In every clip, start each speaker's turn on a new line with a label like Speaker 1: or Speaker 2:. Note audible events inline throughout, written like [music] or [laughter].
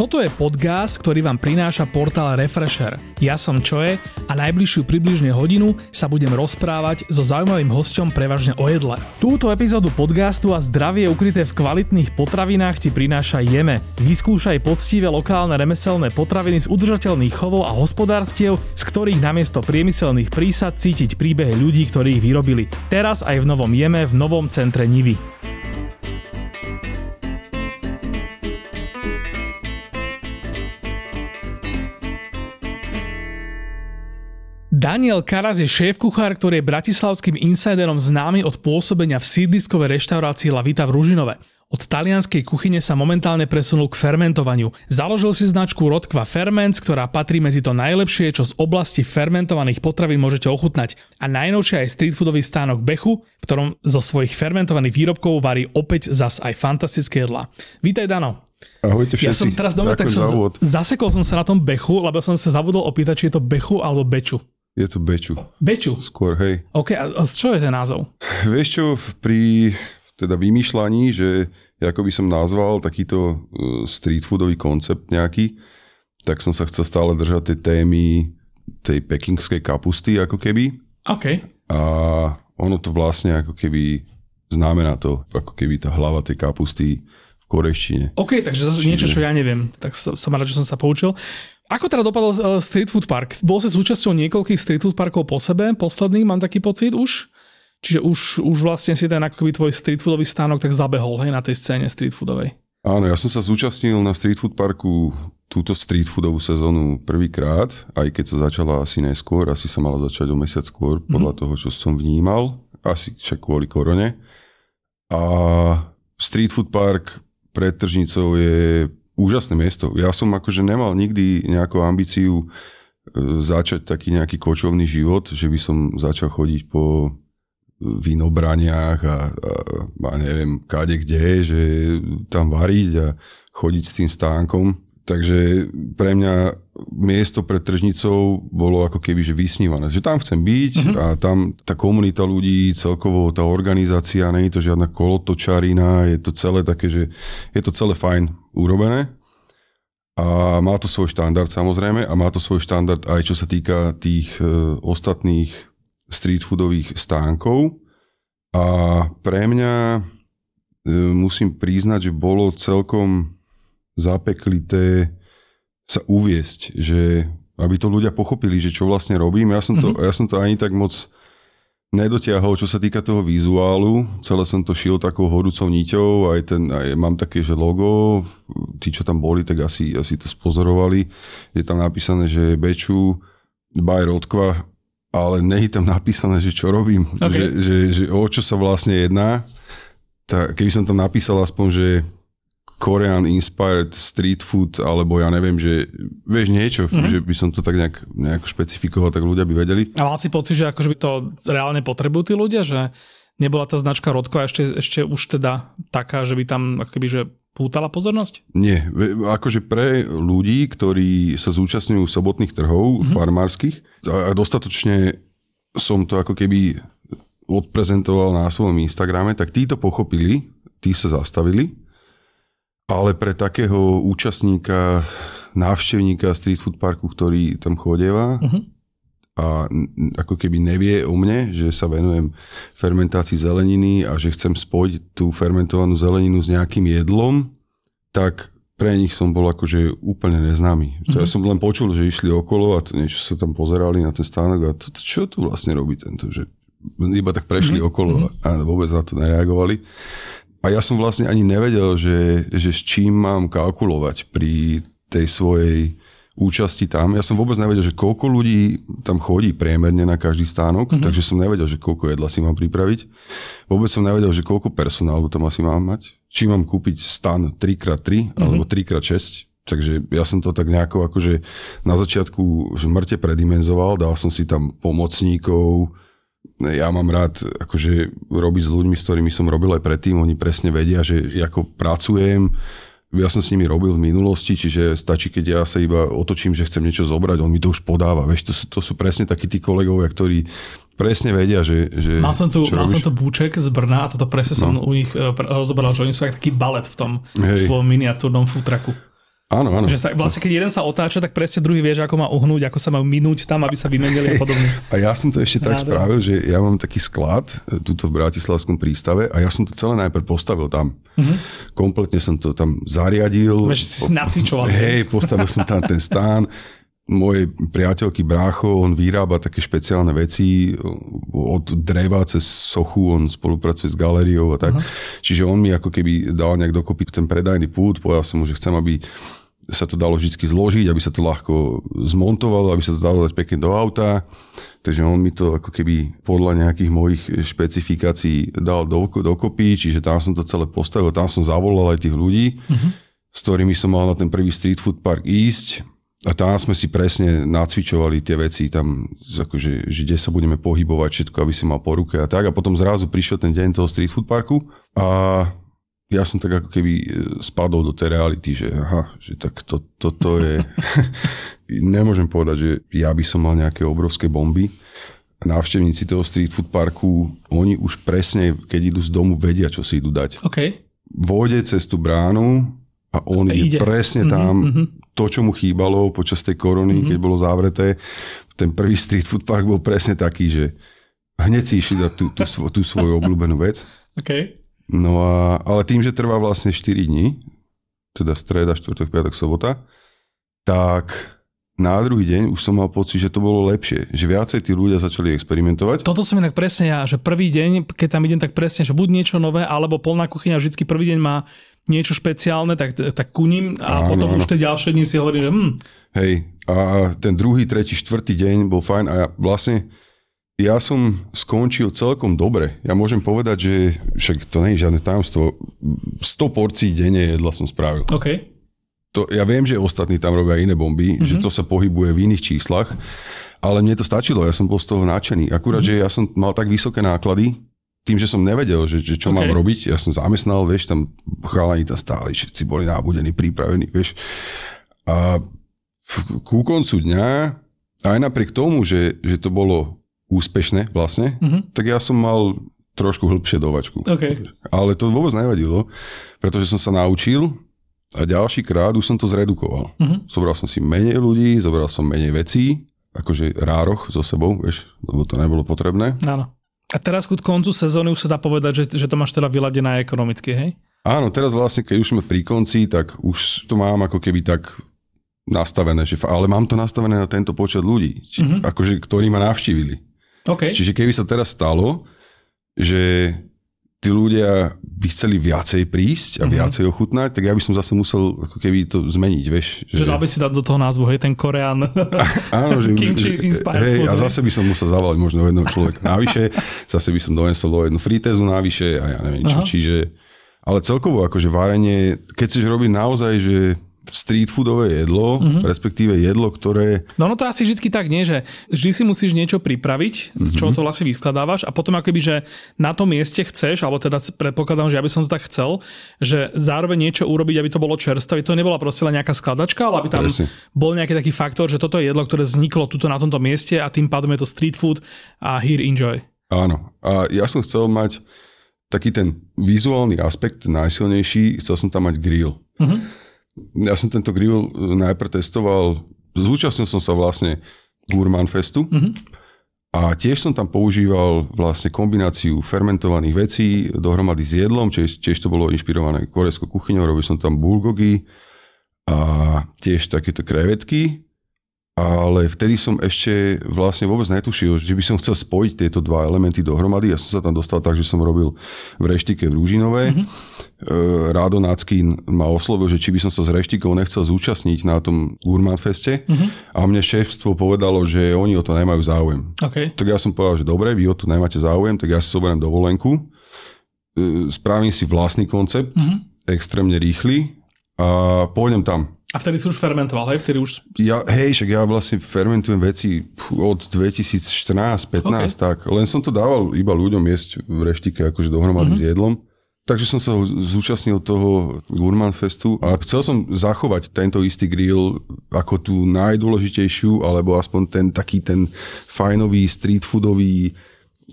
Speaker 1: Toto je podcast, ktorý vám prináša portál Refresher. Ja som Čoje a najbližšiu približne hodinu sa budem rozprávať so zaujímavým hostom prevažne o jedle. Túto epizódu podcastu a zdravie ukryté v kvalitných potravinách ti prináša Jeme. Vyskúšaj poctivé lokálne remeselné potraviny z udržateľných chovov a hospodárstiev, z ktorých namiesto priemyselných prísad cítiť príbehy ľudí, ktorí ich vyrobili. Teraz aj v novom Jeme v novom centre Nivy. Daniel Karas je šéf-kuchár, ktorý je bratislavským insiderom známy od pôsobenia v sídliskovej reštaurácii Lavita v Ružinove. Od talianskej kuchyne sa momentálne presunul k fermentovaniu. Založil si značku Rodkva Ferments, ktorá patrí medzi to najlepšie, čo z oblasti fermentovaných potravín môžete ochutnať. A najnovšie aj street foodový stánok Bechu, v ktorom zo svojich fermentovaných výrobkov varí opäť zas aj fantastické jedlá. Vítaj Dano.
Speaker 2: Ahojte všetci.
Speaker 1: Ja som teraz doma, tak som zasekol som sa na tom Bechu, lebo som sa zabudol opýtať, či je to Bechu alebo Beču.
Speaker 2: Je to Beču.
Speaker 1: Beču?
Speaker 2: Skôr, hej.
Speaker 1: OK, a z čo je ten názov? [laughs]
Speaker 2: Vieš čo, pri teda vymýšľaní, že ako by som nazval takýto e, street foodový koncept nejaký, tak som sa chcel stále držať tej témy tej pekingskej kapusty ako keby.
Speaker 1: OK.
Speaker 2: A ono to vlastne ako keby znamená to, ako keby tá hlava tej kapusty v korejštine.
Speaker 1: OK, takže zase Čiže... niečo, čo ja neviem. Tak som rád, že som sa poučil. Ako teda dopadol uh, Street Food Park? Bol si súčasťou niekoľkých Street Food Parkov po sebe, posledných, mám taký pocit už? Čiže už, už vlastne si ten akoby tvoj street foodový stánok tak zabehol, hej, na tej scéne street foodovej.
Speaker 2: Áno, ja som sa zúčastnil na Street Food Parku túto street foodovú sezónu prvýkrát, aj keď sa začala asi neskôr, asi sa mala začať o mesiac skôr, podľa mm. toho, čo som vnímal, asi však kvôli korone. A Street Food Park pred Tržnicou je úžasné miesto. Ja som akože nemal nikdy nejakú ambíciu e, začať taký nejaký kočovný život, že by som začal chodiť po vinobraniach a, a, a neviem, kade kde, že tam variť a chodiť s tým stánkom. Takže pre mňa miesto pred tržnicou bolo ako keby že vysnívané. Že tam chcem byť uh-huh. a tam tá komunita ľudí, celkovo tá organizácia, nie je to žiadna kolotočarina, je to celé také, že je to celé fajn urobené. A má to svoj štandard samozrejme a má to svoj štandard aj čo sa týka tých e, ostatných street foodových stánkov. A pre mňa e, musím priznať, že bolo celkom zapeklité sa uviesť, že aby to ľudia pochopili, že čo vlastne robím. Ja som to, mm-hmm. ja som to ani tak moc nedotiahol, čo sa týka toho vizuálu. Celé som to šil takou horúcou niťou, aj, ten, aj mám také, že logo, tí, čo tam boli, tak asi, asi to spozorovali. Je tam napísané, že Beču by Rodkva, ale nie je tam napísané, že čo robím, okay. že, že, že o čo sa vlastne jedná. Tak keby som tam napísal aspoň, že Korean inspired street food, alebo ja neviem, že vieš niečo, mm-hmm. že by som to tak nejak, nejak špecifikoval, tak ľudia by vedeli.
Speaker 1: A mal si pocit, že akože by to reálne potrebujú tí ľudia, že nebola tá značka Rodko ešte, ešte už teda taká, že by tam akoby, že pútala pozornosť?
Speaker 2: Nie, akože pre ľudí, ktorí sa zúčastňujú sobotných trhov mm-hmm. farmárskych a dostatočne som to ako keby odprezentoval na svojom Instagrame, tak títo pochopili, tí sa zastavili ale pre takého účastníka, návštevníka street food parku, ktorý tam chodieva uh-huh. a ako keby nevie o mne, že sa venujem fermentácii zeleniny a že chcem spojiť tú fermentovanú zeleninu s nejakým jedlom, tak pre nich som bol akože úplne neznámy. Uh-huh. Ja som len počul, že išli okolo a to niečo sa tam pozerali na ten stánok a to, čo tu vlastne robí tento, že iba tak prešli uh-huh. okolo a vôbec na to nereagovali. A ja som vlastne ani nevedel, že, že s čím mám kalkulovať pri tej svojej účasti tam. Ja som vôbec nevedel, že koľko ľudí tam chodí priemerne na každý stánok, mm-hmm. takže som nevedel, že koľko jedla si mám pripraviť. Vôbec som nevedel, že koľko personálu tam asi mám mať. Či mám kúpiť stan 3x3 mm-hmm. alebo 3x6. Takže ja som to tak nejako akože na začiatku mŕte predimenzoval, dal som si tam pomocníkov, ja mám rád akože robiť s ľuďmi, s ktorými som robil aj predtým, oni presne vedia, že ako pracujem, ja som s nimi robil v minulosti, čiže stačí, keď ja sa iba otočím, že chcem niečo zobrať, on mi to už podáva. Vieš, to, sú, to sú presne takí tí kolegovia, ktorí presne vedia, že... že
Speaker 1: mal som tu, mal som tu búček z Brna a toto presne som no. u nich e, rozobral, že oni sú aj taký balet v tom Hej. svojom miniatúrnom futraku.
Speaker 2: Áno, áno.
Speaker 1: Že sa, vlastne keď jeden sa otáča, tak presne druhý vie, ako má uhnúť, ako sa má minúť tam, aby sa vymenili a podobne.
Speaker 2: A ja som to ešte tak Rádo. spravil, že ja mám taký sklad e, tuto v Bratislavskom prístave a ja som to celé najprv postavil tam. Uh-huh. Kompletne som to tam zariadil.
Speaker 1: Veš, si nacvičoval.
Speaker 2: Hej, postavil som tam ten stán. Mojej priateľky brácho, on vyrába také špeciálne veci od dreva cez sochu, on spolupracuje s galériou a tak. Uh-huh. Čiže on mi ako keby dal nejak dokopy ten predajný pút, povedal som mu, že chcem, aby sa to dalo vždy zložiť, aby sa to ľahko zmontovalo, aby sa to dalo dať pekne do auta. Takže on mi to ako keby podľa nejakých mojich špecifikácií dal do, dokopy, čiže tam som to celé postavil, tam som zavolal aj tých ľudí, uh-huh. s ktorými som mal na ten prvý street food park ísť. A tam sme si presne nacvičovali tie veci, tam akože, že kde sa budeme pohybovať, všetko, aby si mal po ruke a tak. A potom zrazu prišiel ten deň toho street food parku a ja som tak ako keby e, spadol do tej reality, že aha, že tak to, toto je... [laughs] Nemôžem povedať, že ja by som mal nejaké obrovské bomby. Návštevníci toho street food parku, oni už presne, keď idú z domu, vedia, čo si idú dať.
Speaker 1: Okay.
Speaker 2: Vôjde cez tú bránu a on a ide presne mm-hmm, tam. Mm-hmm. To, čo mu chýbalo počas tej korony, mm-hmm. keď bolo zavreté, ten prvý street food park bol presne taký, že hneď si išli dať tú, tú, tú svoju obľúbenú vec.
Speaker 1: Okay.
Speaker 2: No a, ale tým, že trvá vlastne 4 dní, teda streda, štvrtok, piatok, sobota, tak na druhý deň už som mal pocit, že to bolo lepšie, že viacej tí ľudia začali experimentovať.
Speaker 1: Toto som inak presne ja, že prvý deň, keď tam idem, tak presne, že buď niečo nové, alebo polná kuchyňa vždy prvý deň má niečo špeciálne, tak, tak kuním a áno, potom áno. už tie ďalšie dni si hovorím, že hm.
Speaker 2: Hej, a ten druhý, tretí, štvrtý deň bol fajn a ja vlastne ja som skončil celkom dobre. Ja môžem povedať, že však to nie je žiadne tajomstvo. 100 porcií denne jedla som spravil.
Speaker 1: Okay.
Speaker 2: To, ja viem, že ostatní tam robia iné bomby, mm-hmm. že to sa pohybuje v iných číslach, ale mne to stačilo, ja som bol z toho nadšený. Akurát, mm-hmm. že ja som mal tak vysoké náklady, tým, že som nevedel, že, že čo okay. mám robiť, ja som zamestnal, vieš, tam chalani tam stáli, všetci boli nábudení, pripravení, vieš. A ku koncu dňa, aj napriek tomu, že, že to bolo úspešné vlastne, mm-hmm. tak ja som mal trošku hĺbšie dovačku.
Speaker 1: Okay.
Speaker 2: Ale to vôbec nevadilo, pretože som sa naučil a ďalší krát už som to zredukoval. Mm-hmm. Zobral som si menej ľudí, zobral som menej vecí, akože rároch so sebou, vieš, lebo to nebolo potrebné.
Speaker 1: Áno. A teraz ku koncu sezóny už sa dá povedať, že, že to máš teda vyladené ekonomicky, hej?
Speaker 2: Áno, teraz vlastne, keď už sme pri konci, tak už to mám ako keby tak nastavené, že, ale mám to nastavené na tento počet ľudí, či, mm-hmm. akože, ktorí ma navštívili.
Speaker 1: Okay.
Speaker 2: Čiže keby sa teraz stalo, že tí ľudia by chceli viacej prísť a mm-hmm. viacej ochutnať, tak ja by som zase musel ako keby to zmeniť, vieš.
Speaker 1: Že, že dal by si dať do toho názvu, hej, ten Korean. [laughs]
Speaker 2: Áno, že, že hej, a zase by som musel zavolať možno jedného človeka navyše, [laughs] zase by som donesol jednu fritézu navyše a ja neviem čo, Aha. čiže ale celkovo akože varenie, keď chceš robiť naozaj, že street foodové jedlo, mm-hmm. respektíve jedlo, ktoré...
Speaker 1: No no to asi vždy tak nie, že vždy si musíš niečo pripraviť, mm-hmm. z čoho mhm. to vlastne vyskladávaš a potom akoby, že na tom mieste chceš, alebo teda predpokladám, že ja by som to tak chcel, že zároveň niečo urobiť, aby to bolo čerstvé, to nebola proste len nejaká skladačka, ale aby tam Presne. bol nejaký taký faktor, že toto je jedlo, ktoré vzniklo tuto na tomto mieste a tým pádom je to street food a here enjoy.
Speaker 2: Áno. A ja som chcel mať taký ten vizuálny aspekt najsilnejší, chcel som tam mať grill. Mm-hmm ja som tento grill e, najprv testoval, zúčastnil som sa vlastne Gourmand Festu mm-hmm. a tiež som tam používal vlastne kombináciu fermentovaných vecí dohromady s jedlom, tiež, tiež to bolo inšpirované korejskou kuchyňou, robil som tam bulgogi a tiež takéto krevetky ale vtedy som ešte vlastne vôbec netušil, že by som chcel spojiť tieto dva elementy dohromady. Ja som sa tam dostal tak, že som robil v reštike v Rúžinové. Mm-hmm. Rádo Nácký ma oslovil, že či by som sa s reštikou nechcel zúčastniť na tom Gourmand Feste mm-hmm. a mne šéfstvo povedalo, že oni o to nemajú záujem.
Speaker 1: Okay.
Speaker 2: Tak ja som povedal, že dobre, vy o to nemáte záujem, tak ja si zoberiem dovolenku, e, spravím si vlastný koncept, mm-hmm. extrémne rýchly a pôjdem tam
Speaker 1: a vtedy si už fermentoval, hej? Vtedy už...
Speaker 2: Ja, hej, však ja vlastne fermentujem veci od 2014-15, okay. tak. Len som to dával iba ľuďom jesť v reštike, akože dohromady mm-hmm. s jedlom. Takže som sa zúčastnil toho Gourmand Festu a chcel som zachovať tento istý grill ako tú najdôležitejšiu, alebo aspoň ten taký ten fajnový street foodový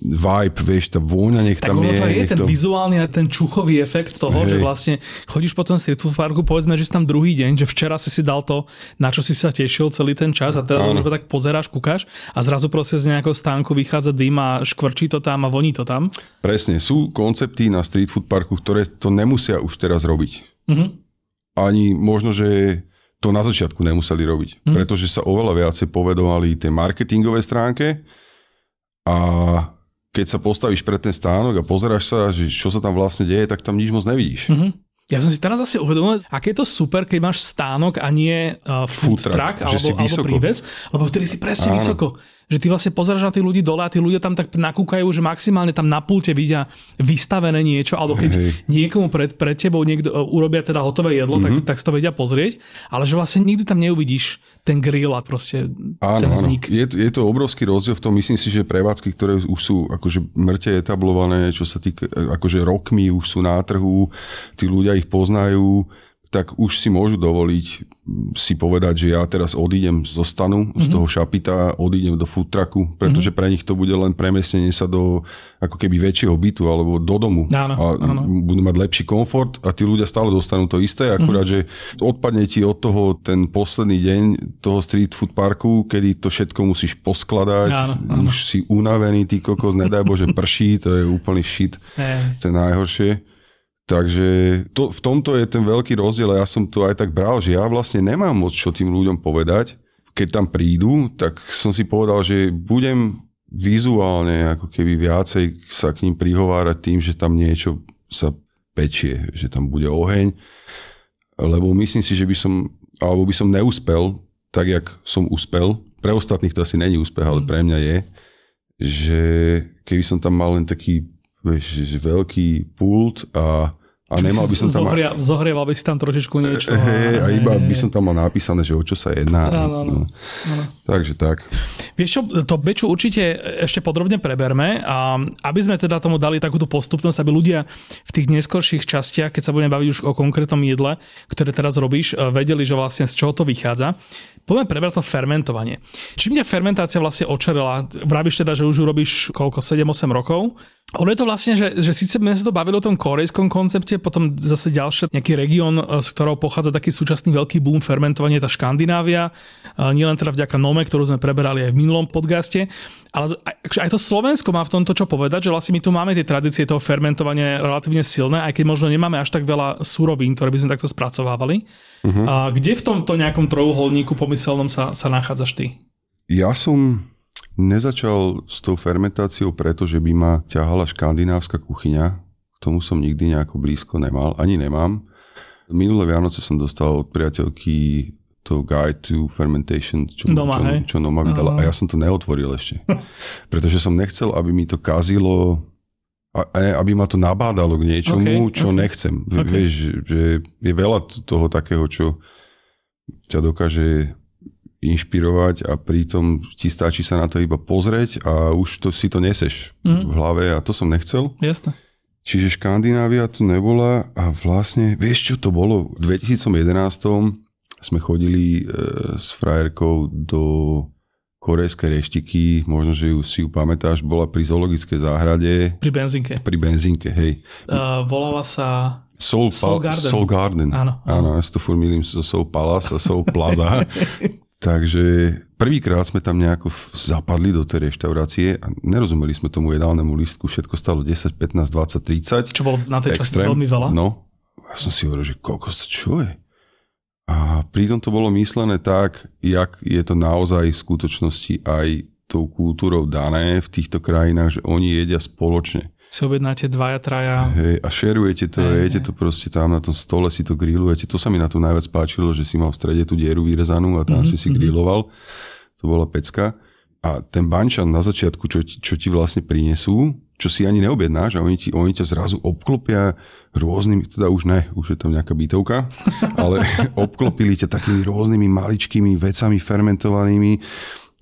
Speaker 2: vibe, vieš, tá vôňa nech
Speaker 1: tak
Speaker 2: tam je.
Speaker 1: to je ten
Speaker 2: to...
Speaker 1: vizuálny a ten čuchový efekt toho,
Speaker 2: Hej.
Speaker 1: že vlastne chodíš po tom street food parku, povedzme, že si tam druhý deň, že včera si si dal to, na čo si sa tešil celý ten čas a teraz už tak pozeráš, kúkaš a zrazu proste z nejakého stánku vychádza dym a škvrčí to tam a voní to tam.
Speaker 2: Presne, sú koncepty na street food parku, ktoré to nemusia už teraz robiť.
Speaker 1: Mhm.
Speaker 2: Ani možno, že to na začiatku nemuseli robiť,
Speaker 1: Mhm.
Speaker 2: pretože sa oveľa viacej povedovali tej marketingovej stránke a keď sa postavíš pred ten stánok a pozeráš sa, že čo sa tam vlastne deje, tak tam nič moc nevidíš.
Speaker 1: Mhm. Ja som si teraz asi uvedomil, aké je to super, keď máš stánok a nie uh, food,
Speaker 2: Food
Speaker 1: truck,
Speaker 2: truck,
Speaker 1: alebo,
Speaker 2: si
Speaker 1: alebo príves, lebo vtedy si presne
Speaker 2: Áno.
Speaker 1: vysoko. Že ty vlastne pozeráš na tých ľudí dole a tí ľudia tam tak nakúkajú, že maximálne tam na pulte vidia vystavené niečo, alebo keď
Speaker 2: Hej.
Speaker 1: niekomu pred, pred tebou niekto uh, urobia teda hotové jedlo, mm-hmm. tak, tak si to vedia pozrieť, ale že vlastne nikdy tam neuvidíš ten grill a proste
Speaker 2: Áno,
Speaker 1: ten
Speaker 2: áno.
Speaker 1: vznik.
Speaker 2: Je, to- je to obrovský rozdiel v tom, myslím si, že prevádzky, ktoré už sú akože mŕte etablované, čo sa týka, akože rokmi už sú na trhu, tí ľudia ich poznajú, tak už si môžu dovoliť mm, si povedať, že ja teraz odídem zo stanu,
Speaker 1: Mhm.
Speaker 2: z toho šapita, odídem do food trucku, pretože pre nich to bude len premiestnenie sa do ako keby väčšieho bytu alebo do domu.
Speaker 1: Áno,
Speaker 2: a
Speaker 1: áno.
Speaker 2: budú mať lepší komfort a tí ľudia stále dostanú to isté, akurát,
Speaker 1: Mhm.
Speaker 2: že odpadne ti od toho ten posledný deň toho street food parku, kedy to všetko musíš poskladať,
Speaker 1: Áno, áno.
Speaker 2: už si unavený, ty kokos, nedaj Bože, prší, to je úplný shit, to je najhoršie. Takže to, v tomto je ten veľký rozdiel a ja som to aj tak bral, že ja vlastne nemám moc čo tým ľuďom povedať. Keď tam prídu, tak som si povedal, že budem vizuálne ako keby viacej sa k ním prihovárať tým, že tam niečo sa pečie, že tam bude oheň, lebo myslím si, že by som, alebo by som neúspel tak, jak som úspel. Pre ostatných to asi není úspech, ale pre mňa je, že keby som tam mal len taký vieš, veľký pult a, a nemal by som tam...
Speaker 1: Zohria, zohrieval by si tam trošičku niečo.
Speaker 2: Hej, a
Speaker 1: hej,
Speaker 2: iba
Speaker 1: hej,
Speaker 2: by som tam mal napísané, že o čo sa jedná.
Speaker 1: Áno, áno,
Speaker 2: No.
Speaker 1: áno.
Speaker 2: Takže tak.
Speaker 1: Vieš čo, to Beču určite ešte podrobne preberme a aby sme teda tomu dali takúto postupnosť, aby ľudia v tých neskorších častiach, keď sa budeme baviť už o konkrétnom jedle, ktoré teraz robíš, eh, vedeli, že vlastne z čoho to vychádza. Poďme prebrať to fermentovanie. Čím ťa fermentácia vlastne očarila? Vravíš teda, že už ju robíš koľko, 7-8 rokov? Ono je to vlastne, že, že síce sme sa to bavili o tom korejskom koncepte, potom zase ďalší nejaký región, e, z ktorého pochádza taký súčasný veľký boom fermentovania, tá Škandinávia, E, nielen teda vďaka Nome, ktorú sme preberali aj v minulom podcaste, ale aj, akože aj to Slovensko má v tomto čo povedať, že vlastne my tu máme tie tradície toho fermentovania relatívne silné, aj keď možno nemáme až tak veľa surovín, ktoré by sme takto spracovávali. Uh-huh. A kde v tomto nejakom trojuholníku pomyselnom sa, sa nachádzaš ty?
Speaker 2: Ja som nezačal s tou fermentáciou preto, že by ma ťahala škandinávska kuchyňa. K tomu som nikdy nejako blízko nemal, ani nemám. Minulé Vianoce som dostal od priateľky to Guide to Fermentation, čo,
Speaker 1: Noma,
Speaker 2: čo,
Speaker 1: hej?
Speaker 2: čo Noma vydala.
Speaker 1: Áno.
Speaker 2: A ja som to neotvoril ešte. [laughs] Pretože som nechcel, aby mi to kazilo a, aby ma to nabádalo k niečomu,
Speaker 1: Ok,
Speaker 2: čo
Speaker 1: ok.
Speaker 2: nechcem. V-
Speaker 1: Ok.
Speaker 2: Vieš, že je veľa toho takého, čo ťa dokáže inšpirovať a pritom ti stačí sa na to iba pozrieť a už to, si to neseš
Speaker 1: Mhm.
Speaker 2: v hlave a to som nechcel.
Speaker 1: Jasné.
Speaker 2: Čiže Škandinávia tu nebola a vlastne, vieš čo to bolo? V 2011 sme chodili e, s frajerkou do korejskej reštiky, možno, že ju si ju pamätáš, bola pri zoologickej záhrade
Speaker 1: Pri benzínke.
Speaker 2: pri benzínke, hej.
Speaker 1: Uh, volala sa...
Speaker 2: Soul,
Speaker 1: Soul
Speaker 2: pa-
Speaker 1: Garden.
Speaker 2: Soul Garden.
Speaker 1: Áno,
Speaker 2: Áno, ja si to furt milím so Soul Palace a Soul Plaza. [laughs] Takže prvýkrát sme tam nejako zapadli do tej reštaurácie a nerozumeli sme tomu jedálnemu listku, všetko stalo 10, 15, 20, 30.
Speaker 1: Čo bolo na tej časti veľmi veľa.
Speaker 2: No, ja som si hovoril, že kokos, to čo je? A pritom to bolo myslené tak, jak je to naozaj v skutočnosti aj tou kultúrou dané v týchto krajinách, že oni jedia spoločne.
Speaker 1: Si objednáte dvaja, traja.
Speaker 2: Hej, a šerujete to,
Speaker 1: Hej,
Speaker 2: jete to proste tam na tom stole, si to grillujete. To sa mi na tom najviac páčilo, že si mal v strede tú dieru vyrezanú a tam
Speaker 1: Mhm,
Speaker 2: si si grilloval. To bola pecka. A ten bančan na začiatku, čo, čo ti vlastne prinesú, čo si ani neobjednáš a oni, ti, oni ťa zrazu obklopia rôznymi, teda už ne, už je tam nejaká bytovka, [laughs] ale obklopili ťa takými rôznymi maličkými vecami fermentovanými.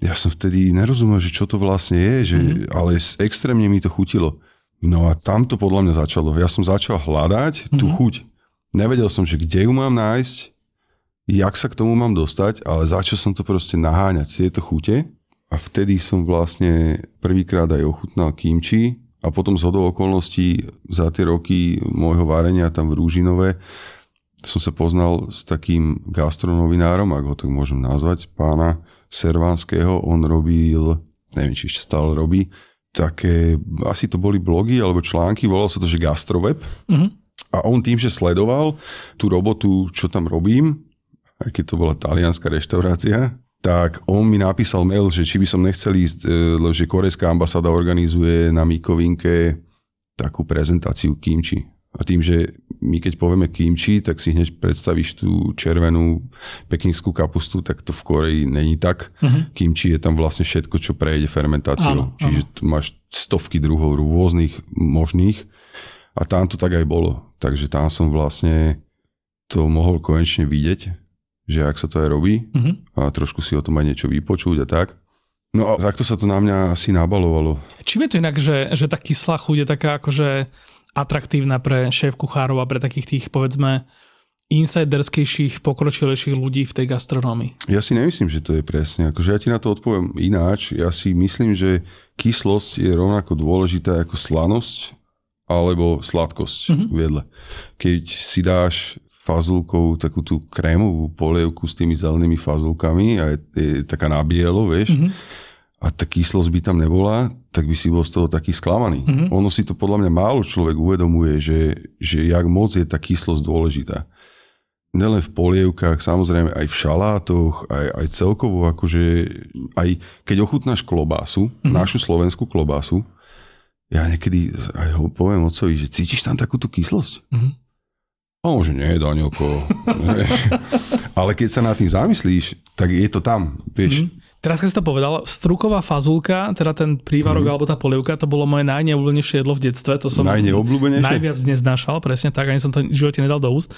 Speaker 2: Ja som vtedy nerozumel, že čo to vlastne je, že, ale s- extrémne mi to chutilo. No a tam to podľa mňa začalo. Ja som začal hľadať tú chuť. Nevedel som, že kde ju mám nájsť, jak sa k tomu mám dostať, ale začal som to proste naháňať, tieto chute. a vtedy som vlastne prvýkrát aj ochutnal kimči a potom z hodou okolností za tie roky môjho varenia tam v Rúžinove som sa poznal s takým gastronovinárom, ak ho tak môžem nazvať, pána Servanského. On robil, neviem, či ešte stále robí, také, asi to boli blogy alebo články, volalo sa to, že Gastroweb. Uh-huh. A on tým, že sledoval tú robotu, čo tam robím, aj keď to bola talianská reštaurácia, tak on mi napísal mail, že či by som nechcel ísť, e, že korejská ambasáda organizuje na Mikovinke takú prezentáciu kimči. A tým, že my keď povieme kimči, tak si hneď predstavíš tú červenú pekingskú kapustu, tak to v Koreji není tak. Uh-huh. Kimči je tam vlastne všetko, čo prejde fermentáciou. Áno, Čiže áno. tu máš stovky druhov rôznych možných. A tam to tak aj bolo. Takže tam som vlastne to mohol konečne vidieť že ak sa to aj robí uh-huh. a trošku si o tom aj niečo vypočuť a tak. No a takto sa to na mňa asi nabalovalo.
Speaker 1: Čím je to inak, že, že tá kyslá chuť je taká akože atraktívna pre šéf kuchárov a pre takých tých, povedzme, insiderskejších, pokročilejších ľudí v tej gastronómii?
Speaker 2: Ja si nemyslím, že to je presne. Akože ja ti na to odpoviem ináč. Ja si myslím, že kyslosť je rovnako dôležitá ako slanosť alebo sladkosť uh-huh. vedle. Keď si dáš fazulkou takú tú krémovú polievku s tými zelenými fazulkami a je, je taká na bielo, vieš, mm-hmm. a tá kyslosť by tam nebola, tak by si bol z toho taký sklamaný. Mm-hmm. Ono si to podľa mňa málo človek uvedomuje, že, že jak moc je tá kyslosť dôležitá. Nelen v polievkách, samozrejme aj v šalátoch, aj, aj celkovo, akože aj keď ochutnáš klobásu, mm-hmm. našu slovenskú klobásu, ja niekedy aj ho poviem otcovi, že cítiš tam takú tú kyslosť? Mm-hmm No, že nie, Danielko. [laughs] Ale keď sa nad tým zamyslíš, tak je to tam, vieš. Mm.
Speaker 1: Teraz, keď si to povedal, struková fazulka, teda ten prívarok mm. alebo tá polievka, to bolo moje najneobľúbenejšie jedlo v detstve. To som
Speaker 2: najneobľúbenejšie?
Speaker 1: najviac neznášal, presne tak, ani som to v živote nedal do úst.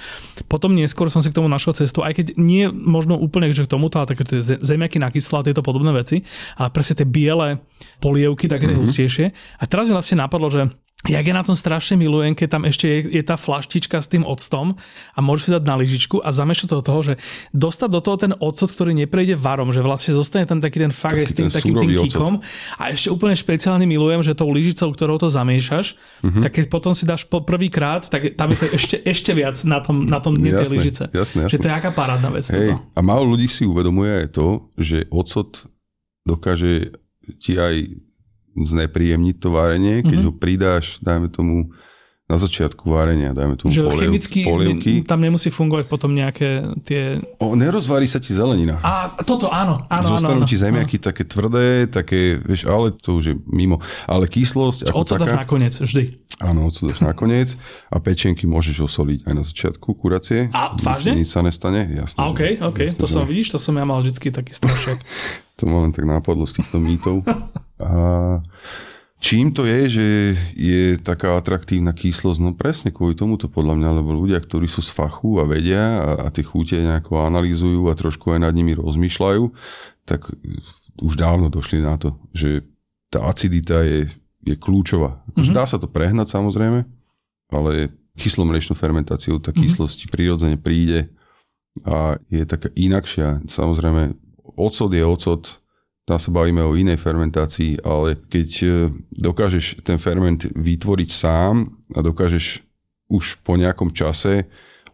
Speaker 1: Potom neskôr som si k tomu našiel cestu, aj keď nie možno úplne že k tomuto, ale také tie zemiaky na tieto podobné veci, ale presne tie biele polievky, také mm-hmm. hustejšie. A teraz mi vlastne napadlo, že jak ja na tom strašne milujem, keď tam ešte je, je tá flaštička s tým octom a môžeš si dať na lyžičku a zamešať to do toho, že dostať do toho ten ocot, ktorý neprejde varom, že vlastne zostane tam taký ten fakt s tým takým tým kikom. A ešte úplne špeciálne milujem, že tou lyžicou, ktorou to zamiešaš, uh-huh. tak keď potom si dáš po prvýkrát, tak tam je to ešte, ešte viac na tom, na tom dne tej lyžice.
Speaker 2: Jasné, jasné.
Speaker 1: Že to je aká parádna vec.
Speaker 2: Hej, a málo ľudí si uvedomuje aj to, že ocot dokáže ti aj znepríjemniť to varenie, keď mm-hmm. ho pridáš, dajme tomu, na začiatku varenia, dajme tomu že poliev, chemicky polievky.
Speaker 1: tam nemusí fungovať potom nejaké tie...
Speaker 2: O, nerozvarí sa ti zelenina.
Speaker 1: A toto áno, áno,
Speaker 2: Zostanú áno, ti zemiaky áno. také tvrdé, také, vieš, ale to už je mimo. Ale kyslosť ako
Speaker 1: taká... dáš nakoniec, vždy.
Speaker 2: Áno, oco dáš nakoniec a pečenky môžeš osoliť aj na začiatku kuracie.
Speaker 1: A vážne?
Speaker 2: Nič sa nestane, jasné.
Speaker 1: A OK, OK, jasné, to som, vidíš, to som ja mal vždycky taký strašek. [laughs]
Speaker 2: to ma len tak nápadlo z týchto mýtov. [laughs] A čím to je, že je taká atraktívna kyslosť? No presne kvôli tomuto podľa mňa, lebo ľudia, ktorí sú z fachu a vedia a, a tie chute nejako analýzujú a trošku aj nad nimi rozmýšľajú, tak už dávno došli na to, že tá acidita je, je kľúčová. mm-hmm. Dá sa to prehnať samozrejme, ale kyslomlečnou fermentáciou tá mhm. kyslosť mm-hmm. prirodzene príde a je taká inakšia. Samozrejme, ocot je ocot, tam sa bavíme o inej fermentácii, ale keď e, dokážeš ten ferment vytvoriť sám a dokážeš už po nejakom čase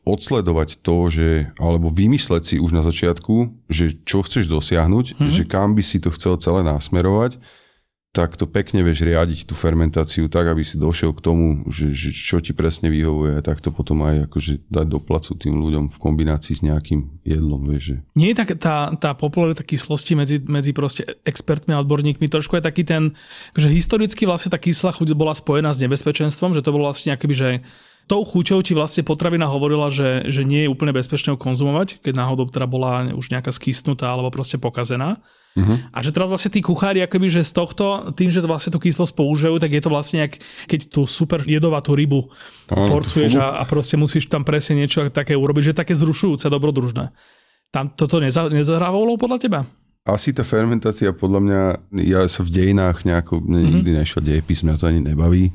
Speaker 2: odsledovať to, že, alebo vymysleť si už na začiatku, že čo chceš dosiahnuť, mm-hmm. že kam by si to chcel celé nasmerovať, tak to pekne vieš riadiť tú fermentáciu tak, aby si došiel k tomu, že, že čo ti presne vyhovuje tak to potom aj akože dať do placu tým ľuďom v kombinácii s nejakým jedlom. Vieš, že...
Speaker 1: Nie je tak tá, tá popularita kyslosti medzi, medzi proste expertmi a odborníkmi trošku je taký ten, že historicky vlastne tá kyslá chuť bola spojená s nebezpečenstvom, že to bolo vlastne akoby, že tou chuťou ti vlastne potravina hovorila, že, že nie je úplne bezpečné konzumovať, keď náhodou teda bola už nejaká skysnutá alebo proste pokazená. Uh-huh. A že teraz vlastne tí kuchári, akoby, že z tohto, tým, že to vlastne tú kyslosť používajú, tak je to vlastne, jak, keď tú super jedovatú rybu Áno, porcuješ a, a proste musíš tam presne niečo také urobiť, že je také zrušujúce, dobrodružné. Tam toto neza, nezahrávalo podľa teba?
Speaker 2: Asi tá fermentácia podľa mňa, ja sa v dejinách nejako, uh-huh. nikdy nešiel dejepis, mňa to ani nebaví.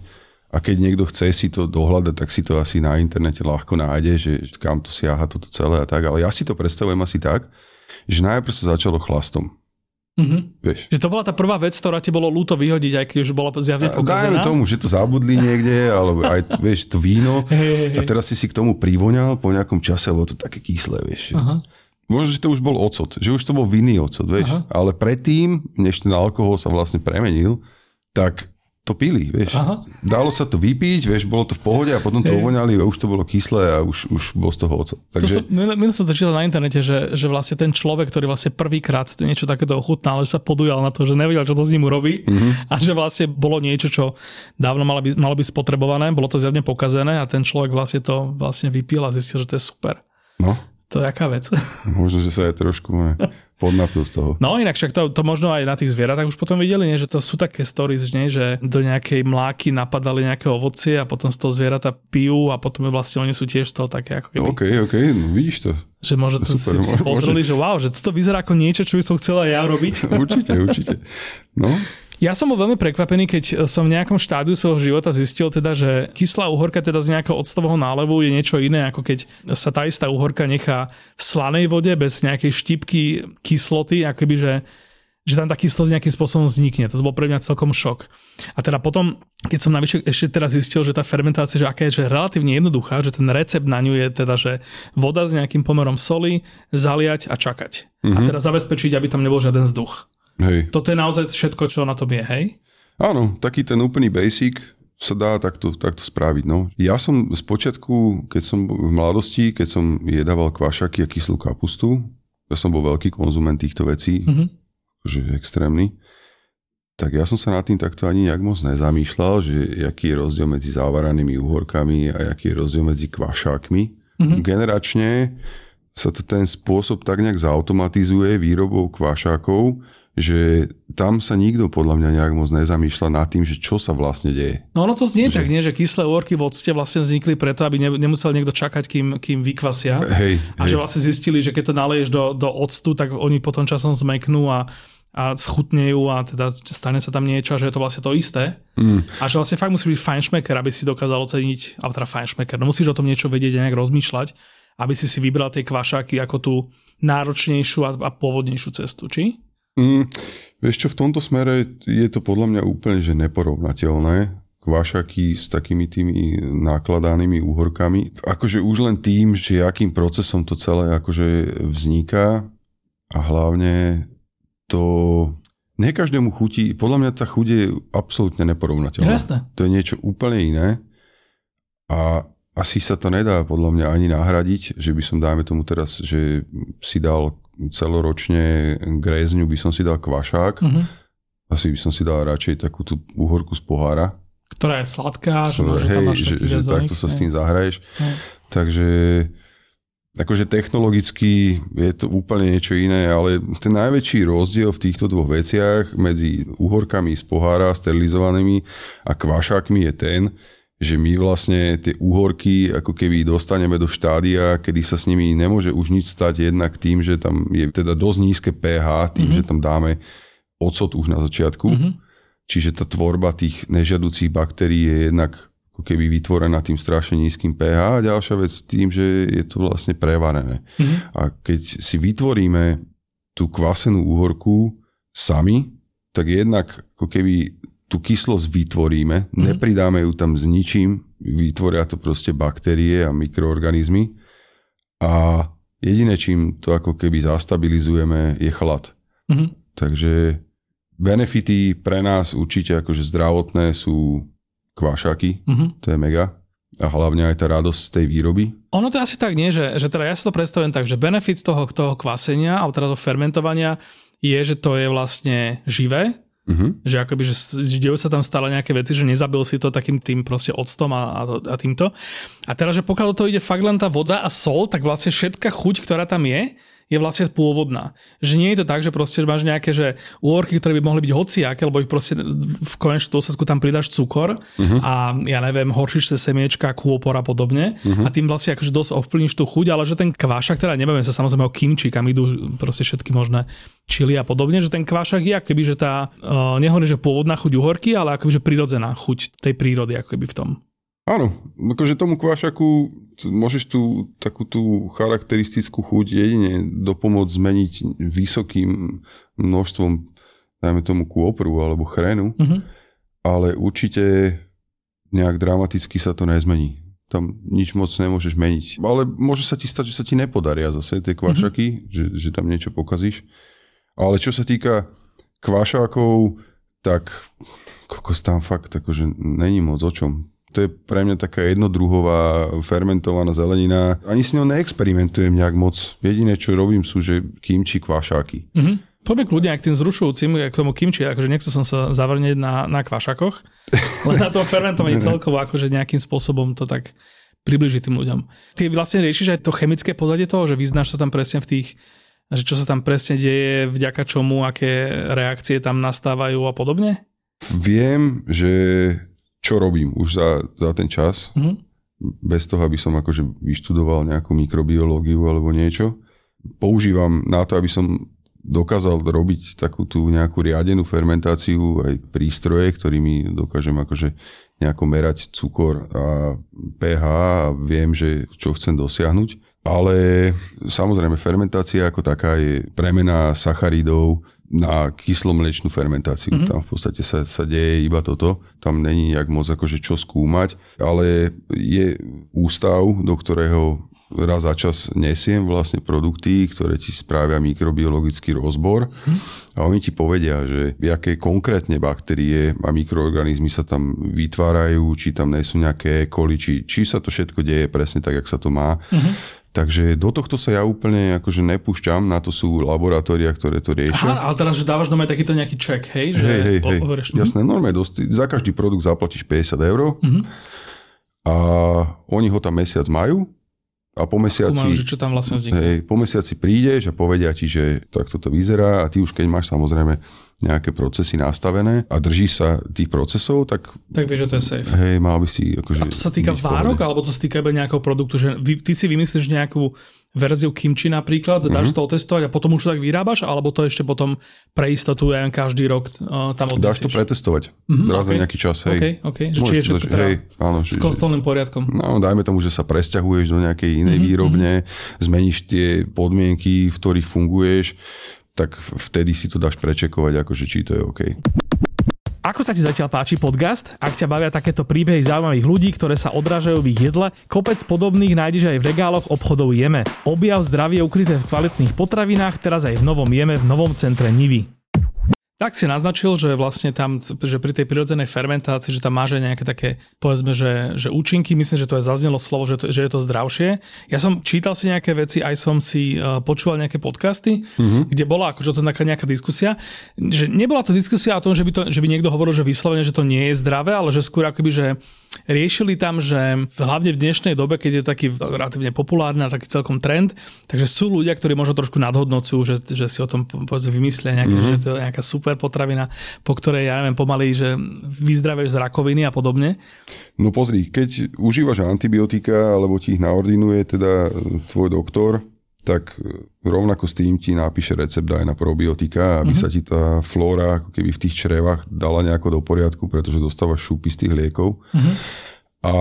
Speaker 2: A keď niekto chce si to dohľadať, tak si to asi na internete ľahko nájde, že kam to siaha toto celé a tak. Ale ja si to predstavujem asi tak, že najprv sa začalo chlastom.
Speaker 1: Mhm.
Speaker 2: Vieš.
Speaker 1: Že to bola tá prvá vec, ktorá ti bolo ľúto vyhodiť, aj keď už bola zjavne
Speaker 2: Dajme
Speaker 1: pokazená.
Speaker 2: tomu, že to zabudli niekde, alebo aj, vieš, to víno. A teraz si si k tomu privoňal po nejakom čase, lebo to také kyslé, vieš.
Speaker 1: Aha.
Speaker 2: Možno, že to už bol ocot, že už to bol vinný ocot, vieš.
Speaker 1: Aha.
Speaker 2: Ale predtým, než ten alkohol sa vlastne premenil, tak to pili, vieš.
Speaker 1: Aha.
Speaker 2: Dalo sa to vypiť, vieš, bolo to v pohode a potom to
Speaker 1: Hej.
Speaker 2: uvoňali a už to bolo kyslé a už, už bol z toho ocot.
Speaker 1: To
Speaker 2: Takže
Speaker 1: som, minule, minule som to čítal na internete, že, že vlastne ten človek, ktorý vlastne prvýkrát niečo takéto ochutnal, že sa podujal na to, že nevedel, čo to s ním urobí
Speaker 2: Mhm.
Speaker 1: a že vlastne bolo niečo, čo dávno malo byť, malo byť spotrebované, bolo to zjavne pokazené a ten človek vlastne to vlastne vypil a zistil, že to je super.
Speaker 2: no,
Speaker 1: To je aká vec. [laughs]
Speaker 2: možno, že sa aj trošku ne, podnapil z toho.
Speaker 1: No inak však to, to možno aj na tých zvieratách už potom videli, nie? že to sú také stories, nie? že do nejakej mláky napadali nejaké ovocie a potom z toho zvieratá pijú a potom vlastne oni sú tiež z toho také ako keby,
Speaker 2: OK, OK, no vidíš to.
Speaker 1: že možno to
Speaker 2: Super,
Speaker 1: si, si pozreli, že wow, že toto vyzerá ako niečo, čo by som chcela ja robiť. [laughs]
Speaker 2: Určite, určite. No,
Speaker 1: Ja som bol veľmi prekvapený, keď som v nejakom štádiu svojho života zistil teda, že kyslá uhorka teda z nejakého octového nálevu je niečo iné, ako keď sa tá istá uhorka nechá v slanej vode bez nejakej štipky kysloty, akoby, že že tam tá kyslosť nejakým spôsobom vznikne. To bol pre mňa celkom šok. A teda potom, keď som navyše ešte teraz zistil, že tá fermentácia, že aká je že relatívne jednoduchá, že ten recept na ňu je teda, že voda s nejakým pomerom soli, zaliať a čakať. Mm-hmm. A teda zabezpečiť, aby tam nebol žiaden vzduch.
Speaker 2: Hej.
Speaker 1: Toto je naozaj všetko, čo na tom je, hej?
Speaker 2: Áno, taký ten úplný basic sa dá takto, takto spraviť. No. Ja som z počiatku, keď som v mladosti, keď som jedával kvašaky a kyslú kapustu, ja som bol veľký konzument týchto vecí,
Speaker 1: Mhm.
Speaker 2: že extrémny, tak ja som sa nad tým takto ani nejak moc nezamýšľal, že aký je rozdiel medzi závaranými uhorkami a aký je rozdiel medzi kvašákmi. Mm-hmm. Generačne sa to ten spôsob tak nejak zautomatizuje výrobou kvašákov, že tam sa nikto podľa mňa nejak moc nezamýšľa nad tým, že čo sa vlastne deje.
Speaker 1: No ono to znie že... tak, nie, že kyslé úorky v octe vlastne vznikli preto, aby ne, nemusel niekto čakať, kým, kým vykvasia.
Speaker 2: Hej,
Speaker 1: A
Speaker 2: hej.
Speaker 1: že vlastne zistili, že keď to naleješ do, do octu, tak oni potom časom zmeknú a, a schutnejú a teda stane sa tam niečo a že je to vlastne to isté.
Speaker 2: Mm.
Speaker 1: A že vlastne fakt musí byť fajnšmeker, aby si dokázal oceniť, alebo teda fajnšmeker, no musíš o tom niečo vedieť a nejak rozmýšľať, aby si si vybral tie kvašáky ako tú náročnejšiu a, a pôvodnejšiu cestu, či?
Speaker 2: Mm, vieš čo, v tomto smere je to podľa mňa úplne že neporovnateľné. Kvašaky s takými tými nakladanými úhorkami. Akože už len tým, že akým procesom to celé akože vzniká a hlavne to ne každému chutí, podľa mňa tá chuť je absolútne neporovnateľná.
Speaker 1: Jasné.
Speaker 2: To je niečo úplne iné a asi sa to nedá podľa mňa ani nahradiť, že by som, dáme tomu teraz, že si dal celoročne grézňu, by som si dal kvašák.
Speaker 1: Mhm.
Speaker 2: Asi by som si dal radšej takú tú uhorku z pohára.
Speaker 1: Ktorá je sladká, že, tam
Speaker 2: hej,
Speaker 1: máš
Speaker 2: že, že takto sa s
Speaker 1: hej.
Speaker 2: tým zahraješ.
Speaker 1: Hej.
Speaker 2: Takže akože technologicky je to úplne niečo iné, ale ten najväčší rozdiel v týchto dvoch veciach medzi uhorkami z pohára sterilizovanými a kvašákmi je ten, že my vlastne tie úhorky ako keby dostaneme do štádia, kedy sa s nimi nemôže už nič stať jednak tým, že tam je teda dosť nízke pH, tým, mm-hmm. že tam dáme ocot už na začiatku. Mm-hmm. Čiže tá tvorba tých nežiaducich baktérií je jednak ako keby vytvorená tým strašne nízkym pH a ďalšia vec tým, že je to vlastne prevarené. Mm-hmm. A keď si vytvoríme tú kvasenú úhorku sami, tak jednak ako keby tú kyslosť vytvoríme, mm-hmm. nepridáme ju tam s ničím, vytvoria to proste baktérie a mikroorganizmy a jediné, čím to ako keby zastabilizujeme, je chlad.
Speaker 1: Mhm.
Speaker 2: Takže benefity pre nás určite akože zdravotné sú kvašaky,
Speaker 1: Mhm.
Speaker 2: to je mega. A hlavne aj tá radosť z tej výroby.
Speaker 1: Ono to asi tak nie, že, že teda ja si to predstavujem tak, že benefit toho, toho kvasenia, alebo teda toho fermentovania je, že to je vlastne živé,
Speaker 2: Uh-huh.
Speaker 1: že akoby, že, dejú sa tam stále nejaké veci, že nezabil si to takým tým proste octom a, a, a týmto. A teraz, že pokiaľ toho ide fakt len tá voda a sol, tak vlastne všetká chuť, ktorá tam je, je vlastne pôvodná. Že nie je to tak, že proste máš nejaké že úorky, ktoré by mohli byť hociaké, lebo ich proste v konečnom dôsledku tam pridáš cukor uh-huh. a ja neviem, horšičné semiečka, kôpor a podobne uh-huh. a tým vlastne akože dosť ovplyvníš tú chuť, ale že ten kvášak, teda nebavíme sa samozrejme o kimči, kam idú proste všetky možné čili a podobne, že ten kvášak je akoby, že tá, uh, nehovorí, že pôvodná chuť uhorky, ale akoby, že prirodzená chuť tej prírody akoby v tom.
Speaker 2: Áno, akože tomu kvašaku môžeš tú takú tú charakteristickú chuť jedine dopomôcť zmeniť vysokým množstvom, dajme tomu kôpru alebo chrenu, mm-hmm. ale určite nejak dramaticky sa to nezmení. Tam nič moc nemôžeš meniť. Ale môže sa ti stať, že sa ti nepodaria zase tie kvašaky, mm-hmm. že, že tam niečo pokazíš. Ale čo sa týka kvašákov, tak kokos tam fakt akože není moc o čom to je pre mňa taká jednodruhová fermentovaná zelenina. Ani s ňou neexperimentujem nejak moc. Jediné, čo robím, sú že kimči kvašáky.
Speaker 1: Mm-hmm. Poďme kľudne aj k tým zrušujúcim, k tomu kimči, akože nechcel som sa zavrnieť na, na kvašakoch, [laughs] ale na to fermentovanie celkovo, akože nejakým spôsobom to tak približiť tým ľuďom. Ty vlastne riešiš aj to chemické pozadie toho, že vyznáš to tam presne v tých, že čo sa tam presne deje, vďaka čomu, aké reakcie tam nastávajú a podobne?
Speaker 2: Viem, že čo robím už za, za ten čas, mm-hmm. bez toho, aby som akože vyštudoval nejakú mikrobiológiu alebo niečo. Používam na to, aby som dokázal robiť takú tú nejakú riadenú fermentáciu, aj prístroje, ktorými dokážem akože nejako merať cukor a pH a viem, že čo chcem dosiahnuť. Ale samozrejme fermentácia ako taká je premena sacharidov na kyslomlečnú fermentáciu. Mm-hmm. Tam v podstate sa, sa deje iba toto. Tam není jak moc akože čo skúmať, ale je ústav, do ktorého raz za čas nesiem vlastne produkty, ktoré ti spravia mikrobiologický rozbor mm. a oni ti povedia, že aké konkrétne baktérie a mikroorganizmy sa tam vytvárajú, či tam nie sú nejaké koli, či, či sa to všetko deje presne tak, jak sa to má. Mm-hmm Takže do tohto sa ja úplne akože nepúšťam, na to sú laboratória, ktoré to riešia.
Speaker 1: Aha, ale teraz, že dávaš doma takýto nejaký check, hej?
Speaker 2: Že hej, hej, hej. Jasné, normálne dosť, za každý produkt zaplatíš 50 eur uh-huh. a oni ho tam mesiac majú a po mesiaci,
Speaker 1: že čo tam vlastne
Speaker 2: hej, po mesiaci prídeš a povedia ti, že takto to vyzerá a ty už keď máš samozrejme nejaké procesy nastavené a drží sa tých procesov, tak...
Speaker 1: Tak vieš, že to je safe.
Speaker 2: Hej, mal by si... Akože,
Speaker 1: a to sa týka várok, alebo to sa týka iba nejakého produktu, že vy, ty si vymyslíš nejakú verziu kimči napríklad, dáš mm-hmm. to otestovať a potom už to tak vyrábaš, alebo to ešte potom pre istotu aj každý rok uh, tam odnesieš?
Speaker 2: Dáš to pretestovať mm-hmm, raz okay. nejaký čas, hej.
Speaker 1: Okay, okay. Že či je všetko teda hej, áno, s konstolným poriadkom.
Speaker 2: No, dajme tomu, že sa presťahuješ do nejakej inej mm-hmm. výrobne, zmeníš tie podmienky, v ktorých funguješ, tak vtedy si to dáš prečekovať, akože či to je OK.
Speaker 1: Ako sa ti zatiaľ páči podcast? Ak ťa bavia takéto príbehy zaujímavých ľudí, ktoré sa odrážajú v ich jedle, kopec podobných nájdeš aj v regáloch obchodov Jeme. Objav zdravie ukryté v kvalitných potravinách teraz aj v novom Jeme v novom centre Nivy. Tak si naznačil, že vlastne tam, že pri tej prirodzenej fermentácii, že tam máš aj nejaké také, povedzme, že, že účinky, myslím, že to aj zaznelo slovo, že, to, že je to zdravšie. Ja som čítal si nejaké veci, aj som si uh, počúval nejaké podcasty, mm-hmm. kde bola akože to taká nejaká diskusia, že nebola to diskusia o tom, že by, to, že by niekto hovoril, že vyslovene, že to nie je zdravé, ale že skôr akoby, že riešili tam, že hlavne v dnešnej dobe, keď je taký relatívne populárny a taký celkom trend, takže sú ľudia, ktorí možno trošku nadhodnocujú, že, že si o tom povedzme vymyslia nejaké, mm-hmm. že to je nejaká super potravina, po ktorej, ja neviem, pomaly, že vyzdravíš z rakoviny a podobne.
Speaker 2: No pozri, keď užívaš antibiotika, alebo ti ich naordinuje teda tvoj doktor, tak rovnako s tým ti napíše recept aj na probiotika, aby uh-huh. sa ti tá flóra ako keby v tých črevách dala nejako do poriadku, pretože dostávaš šupy z tých liekov. Uh-huh. A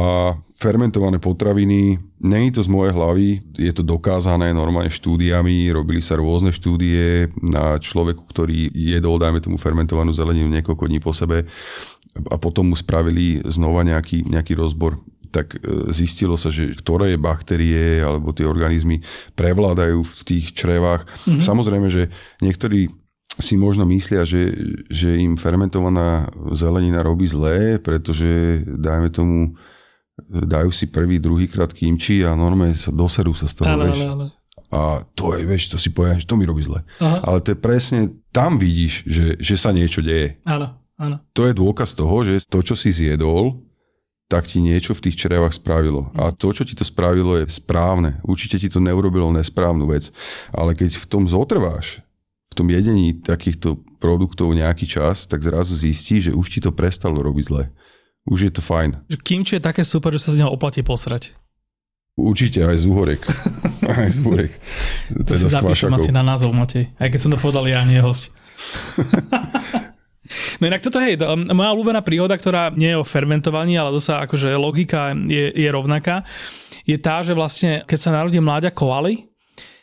Speaker 2: fermentované potraviny, není to z mojej hlavy, je to dokázané normálne štúdiami, robili sa rôzne štúdie na človeku, ktorý jedol, dajme tomu fermentovanú zeleninu niekoľko dní po sebe a potom mu spravili znova nejaký, nejaký rozbor tak e, zistilo sa, že ktoré baktérie alebo tie organizmy prevládajú v tých črevách. Mm-hmm. Samozrejme, že niektorí si možno myslia, že, že im fermentovaná zelenina robí zlé, pretože dajme tomu dajú si prvý, druhý krát kimči a normálne sa doserú sa z toho, vieš. Ale, ale. A to je, vieš, to si poviem, že to mi robí zle. Aha. Ale to je presne, tam vidíš, že, že sa niečo deje.
Speaker 1: Áno, áno.
Speaker 2: To je dôkaz toho, že to, čo si zjedol, tak ti niečo v tých črevách spravilo. A to, čo ti to spravilo, je správne. Určite ti to neurobilo nesprávnu vec. Ale keď v tom zotrváš, tom jedení takýchto produktov nejaký čas, tak zrazu zistí, že už ti to prestalo robiť zle. Už je to fajn.
Speaker 1: Kimči je také super, že sa z neho oplatí posrať.
Speaker 2: Určite aj z uhorek. [laughs] aj z uhorek.
Speaker 1: To teda si zapíšem asi na názov, Matej. Aj keď som to povedal ja, nie host. [laughs] No inak toto je moja obľúbená príhoda, ktorá nie je o fermentovaní, ale zase akože logika je, je rovnaká, je tá, že vlastne keď sa narodí mláďa koaly,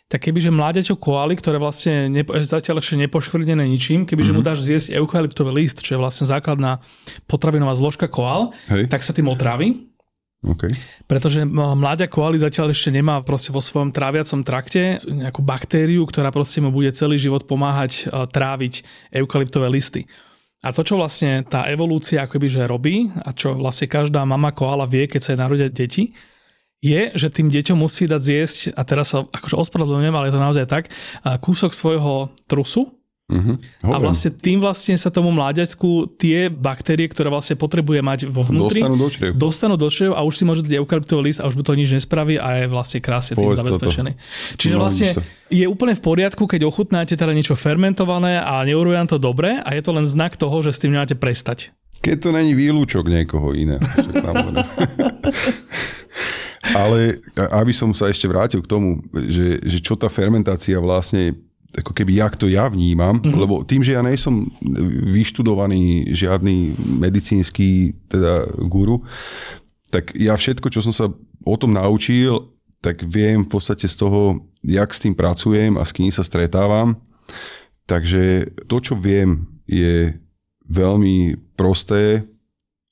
Speaker 1: tak kebyže mláďaťo koaly, ktoré vlastne nepo, zatiaľ ešte nepoškvrdené ničím, kebyže mm-hmm. mu mhm. dáš zjesť eukalyptový list, čo je vlastne základná potravinová zložka koal, Hej. tak sa tým otraví.
Speaker 2: Okay.
Speaker 1: Pretože mláďa koaly zatiaľ ešte nemá proste vo svojom tráviacom trakte nejakú baktériu, ktorá proste mu bude celý život pomáhať e, tráviť eukalyptové listy. A to, čo vlastne tá evolúcia akoby že robí a čo vlastne každá mama koala vie, keď sa narodia deti, je, že tým deťom musí dať zjesť, a teraz sa akože ospravedlňujem, ale je to naozaj tak, kúsok svojho trusu, Uh-huh. A vlastne tým vlastne sa tomu mláďaťku tie baktérie, ktoré vlastne potrebuje mať vo vnútri,
Speaker 2: dostanú do čriev.
Speaker 1: Dostanú do čriev a už si môže dať eukalyptový list a už by to nič nespraví a je vlastne krásne tým zabezpečený. Toto. Čiže no, vlastne je úplne v poriadku, keď ochutnáte teda niečo fermentované a neuruje to dobre a je to len znak toho, že s tým nemáte prestať.
Speaker 2: Keď to není výlučok niekoho iného. [laughs] Ale aby som sa ešte vrátil k tomu, že, že čo tá fermentácia vlastne ako keby jak to ja vnímam, mm-hmm. lebo tým, že ja nejsom vyštudovaný žiadny medicínsky teda guru, tak ja všetko, čo som sa o tom naučil, tak viem v podstate z toho, jak s tým pracujem a s kým sa stretávam. Takže to, čo viem, je veľmi prosté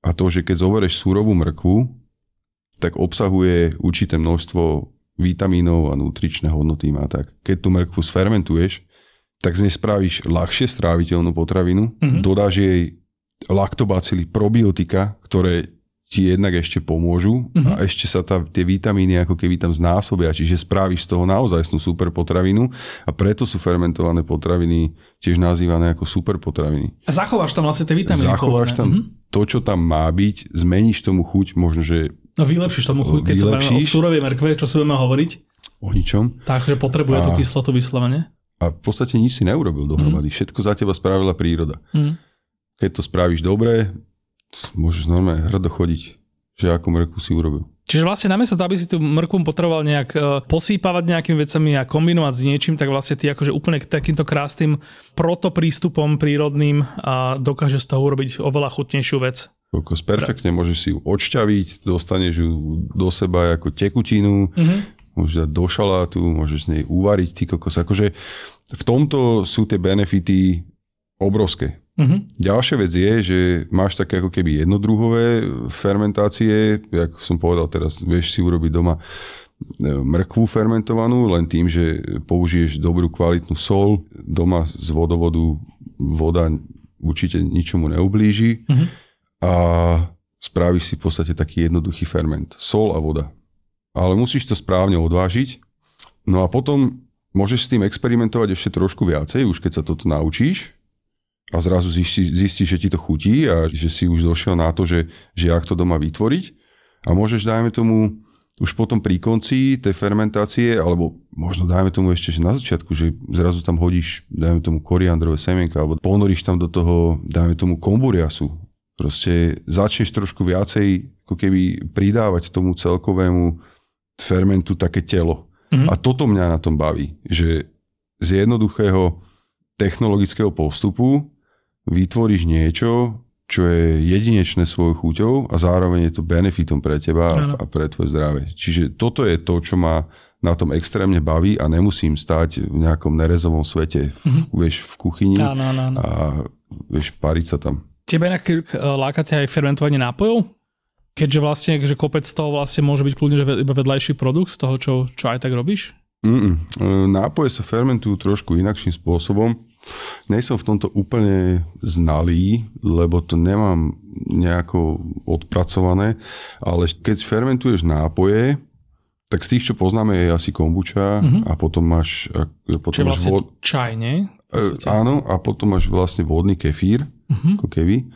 Speaker 2: a to, že keď zoberieš súrovú mrkvu, tak obsahuje určité množstvo vitamínov a nutričné hodnoty má tak. Keď tú mrkvu sfermentuješ, tak z nej spravíš ľahšie stráviteľnú potravinu, mm-hmm. dodáš jej laktobacily, probiotika, ktoré ti jednak ešte pomôžu mm-hmm. a ešte sa tá, tie vitamíny ako keby tam znásobia, čiže spravíš z toho naozaj super potravinu a preto sú fermentované potraviny tiež nazývané ako super potraviny.
Speaker 1: A zachováš tam vlastne tie vitamíny.
Speaker 2: Zachováš tam mm-hmm. to, čo tam má byť, zmeníš tomu chuť, možno, že
Speaker 1: No vylepšíš tomu chuť, keď vylepšíš. sa o surovej merkve, čo si budeme hovoriť.
Speaker 2: O ničom.
Speaker 1: Takže potrebuje a, tú kyslotu vyslovene.
Speaker 2: A v podstate nič si neurobil dohromady. Mm. Všetko za teba spravila príroda. Mm. Keď to spravíš dobre, môžeš normálne hrdo chodiť, že akú mrkvu si urobil.
Speaker 1: Čiže vlastne namiesto toho, aby si tú mrkvu potreboval nejak e, posýpavať nejakými vecami a kombinovať s niečím, tak vlastne ty akože úplne takýmto krásnym protoprístupom prírodným a dokáže z toho urobiť oveľa chutnejšiu vec.
Speaker 2: Kokos, perfektne môžeš si ju odšťaviť, dostaneš ju do seba ako tekutinu, mm-hmm. môžeš dať do šalátu, môžeš z nej uvariť, ty kokos. Akože v tomto sú tie benefity obrovské. Mm-hmm. Ďalšia vec je, že máš také ako keby jednodruhové fermentácie, ako som povedal teraz, vieš si urobiť doma e, mrkvu fermentovanú, len tým, že použiješ dobrú kvalitnú sol, doma z vodovodu voda určite ničomu neublíži. Mm-hmm a spravíš si v podstate taký jednoduchý ferment. Sol a voda. Ale musíš to správne odvážiť. No a potom môžeš s tým experimentovať ešte trošku viacej, už keď sa toto naučíš a zrazu zistíš, zistí, že ti to chutí a že si už došiel na to, že, že jak to doma vytvoriť. A môžeš, dajme tomu, už potom pri konci tej fermentácie, alebo možno dajme tomu ešte že na začiatku, že zrazu tam hodíš, dajme tomu koriandrové semienka, alebo ponoríš tam do toho, dajme tomu komburiasu, Proste začneš trošku viacej ako keby pridávať tomu celkovému fermentu také telo. Mm-hmm. A toto mňa na tom baví, že z jednoduchého technologického postupu vytvoríš niečo, čo je jedinečné svojou chuťou a zároveň je to benefitom pre teba ano. a pre tvoje zdravie. Čiže toto je to, čo ma na tom extrémne baví a nemusím stať v nejakom nerezovom svete, v, mm-hmm. vieš, v kuchyni ano, ano, ano. a vieš, pariť sa tam.
Speaker 1: Tebe inak eh, lákate aj fermentovanie nápojov? Keďže vlastne že kopec toho vlastne môže byť kľudne iba vedľajší produkt z toho, čo, čo aj tak robíš?
Speaker 2: Mm-mm. Eh, nápoje sa fermentujú trošku inakším spôsobom. som v tomto úplne znalý, lebo to nemám nejako odpracované, ale keď fermentuješ nápoje, tak z tých, čo poznáme, je asi kombuča mm-hmm. a potom máš... Potom
Speaker 1: Čiže vlastne vod... čaj, nie?
Speaker 2: E, áno, a potom máš vlastne vodný kefír, uh-huh. ako keby.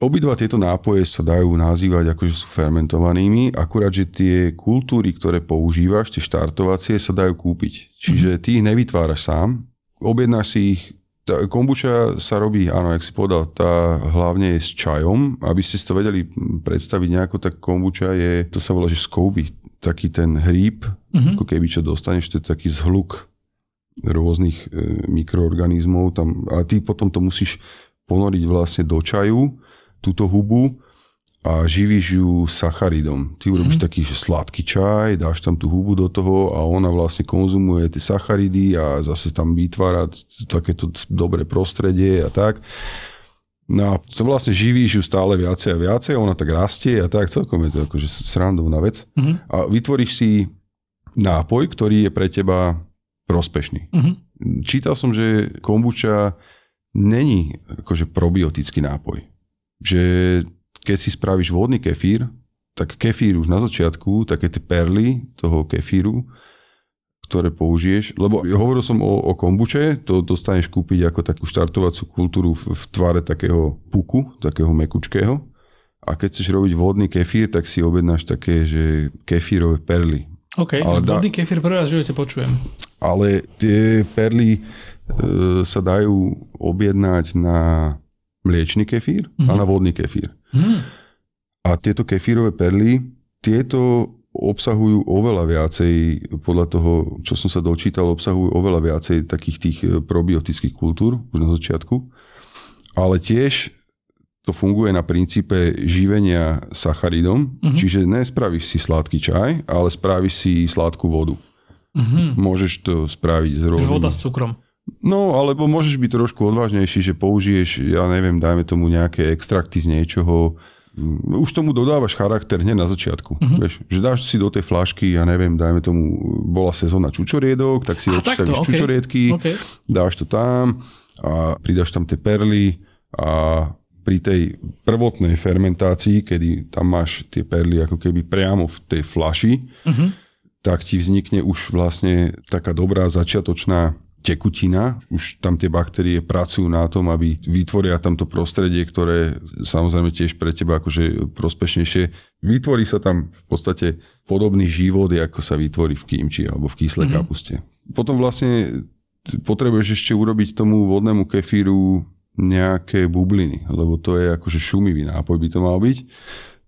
Speaker 2: Obidva tieto nápoje sa dajú nazývať ako, že sú fermentovanými, akurát, že tie kultúry, ktoré používaš, tie štartovacie, sa dajú kúpiť. Čiže uh-huh. ty ich nevytváraš sám, objednáš si ich tá kombuča sa robí, áno, jak si povedal, tá hlavne je s čajom. Aby ste si to vedeli predstaviť nejako, tak kombuča je, to sa volá, že skouby, taký ten hríb, uh-huh. ako keby čo dostaneš, to je taký zhluk rôznych e, mikroorganizmov tam, a ty potom to musíš ponoriť vlastne do čaju túto hubu a živíš ju sacharidom. Ty urobíš mm. taký že sladký čaj, dáš tam tú hubu do toho a ona vlastne konzumuje tie sacharidy a zase tam vytvára takéto dobré prostredie a tak. No a to vlastne živíš ju stále viacej a viacej, ona tak rastie a tak celkom je to akože srandovná vec. Mm-hmm. A vytvoríš si nápoj, ktorý je pre teba prospešný. Mm-hmm. Čítal som, že kombuča není akože probiotický nápoj. Že keď si spravíš vodný kefír, tak kefír už na začiatku, také tie perly toho kefíru, ktoré použiješ, lebo hovoril som o, o kombuče, to dostaneš kúpiť ako takú štartovacú kultúru v, v tvare takého puku, takého mekučkého. A keď chceš robiť vodný kefír, tak si objednáš také, že kefírové perly.
Speaker 1: OK, ale vodný dá... kefír prvý raz živote počujem.
Speaker 2: Ale tie perly sa dajú objednať na mliečný kefír mm-hmm. a mhm. na vodný kefír. Hmm. A tieto kefírové perly, tieto obsahujú oveľa viacej, podľa toho, čo som sa dočítal, obsahujú oveľa viacej takých tých e, probiotických kultúr už na začiatku. Ale tiež to funguje na princípe živenia sacharidom, mm-hmm. čiže nespravíš si sladký čaj, ale spravíš si sladkú vodu. Mm-hmm. Môžeš to spraviť s rôznymi...
Speaker 1: Voda s cukrom.
Speaker 2: No, alebo môžeš byť trošku odvážnejší, že použiješ, ja neviem, dajme tomu nejaké extrakty z niečoho, mm, už tomu dodávaš charakter hneď na začiatku. Uh-huh. Vieš, že dáš si do tej flašky, ja neviem, dajme tomu, bola sezóna čučoriedok, tak si odstavíš okay. čučoriedky, okay. dáš to tam a pridáš tam tie perly a pri tej prvotnej fermentácii, kedy tam máš tie perly ako keby priamo v tej flaši, uh-huh. tak ti vznikne už vlastne taká dobrá začiatočná tekutina, už tam tie baktérie pracujú na tom, aby vytvoria tamto prostredie, ktoré samozrejme tiež pre teba akože prospešnejšie. Vytvorí sa tam v podstate podobný život, ako sa vytvorí v kimči alebo v kyslej mm-hmm. kapuste. Potom vlastne potrebuješ ešte urobiť tomu vodnému kefíru nejaké bubliny, lebo to je akože šumivý nápoj by to mal byť.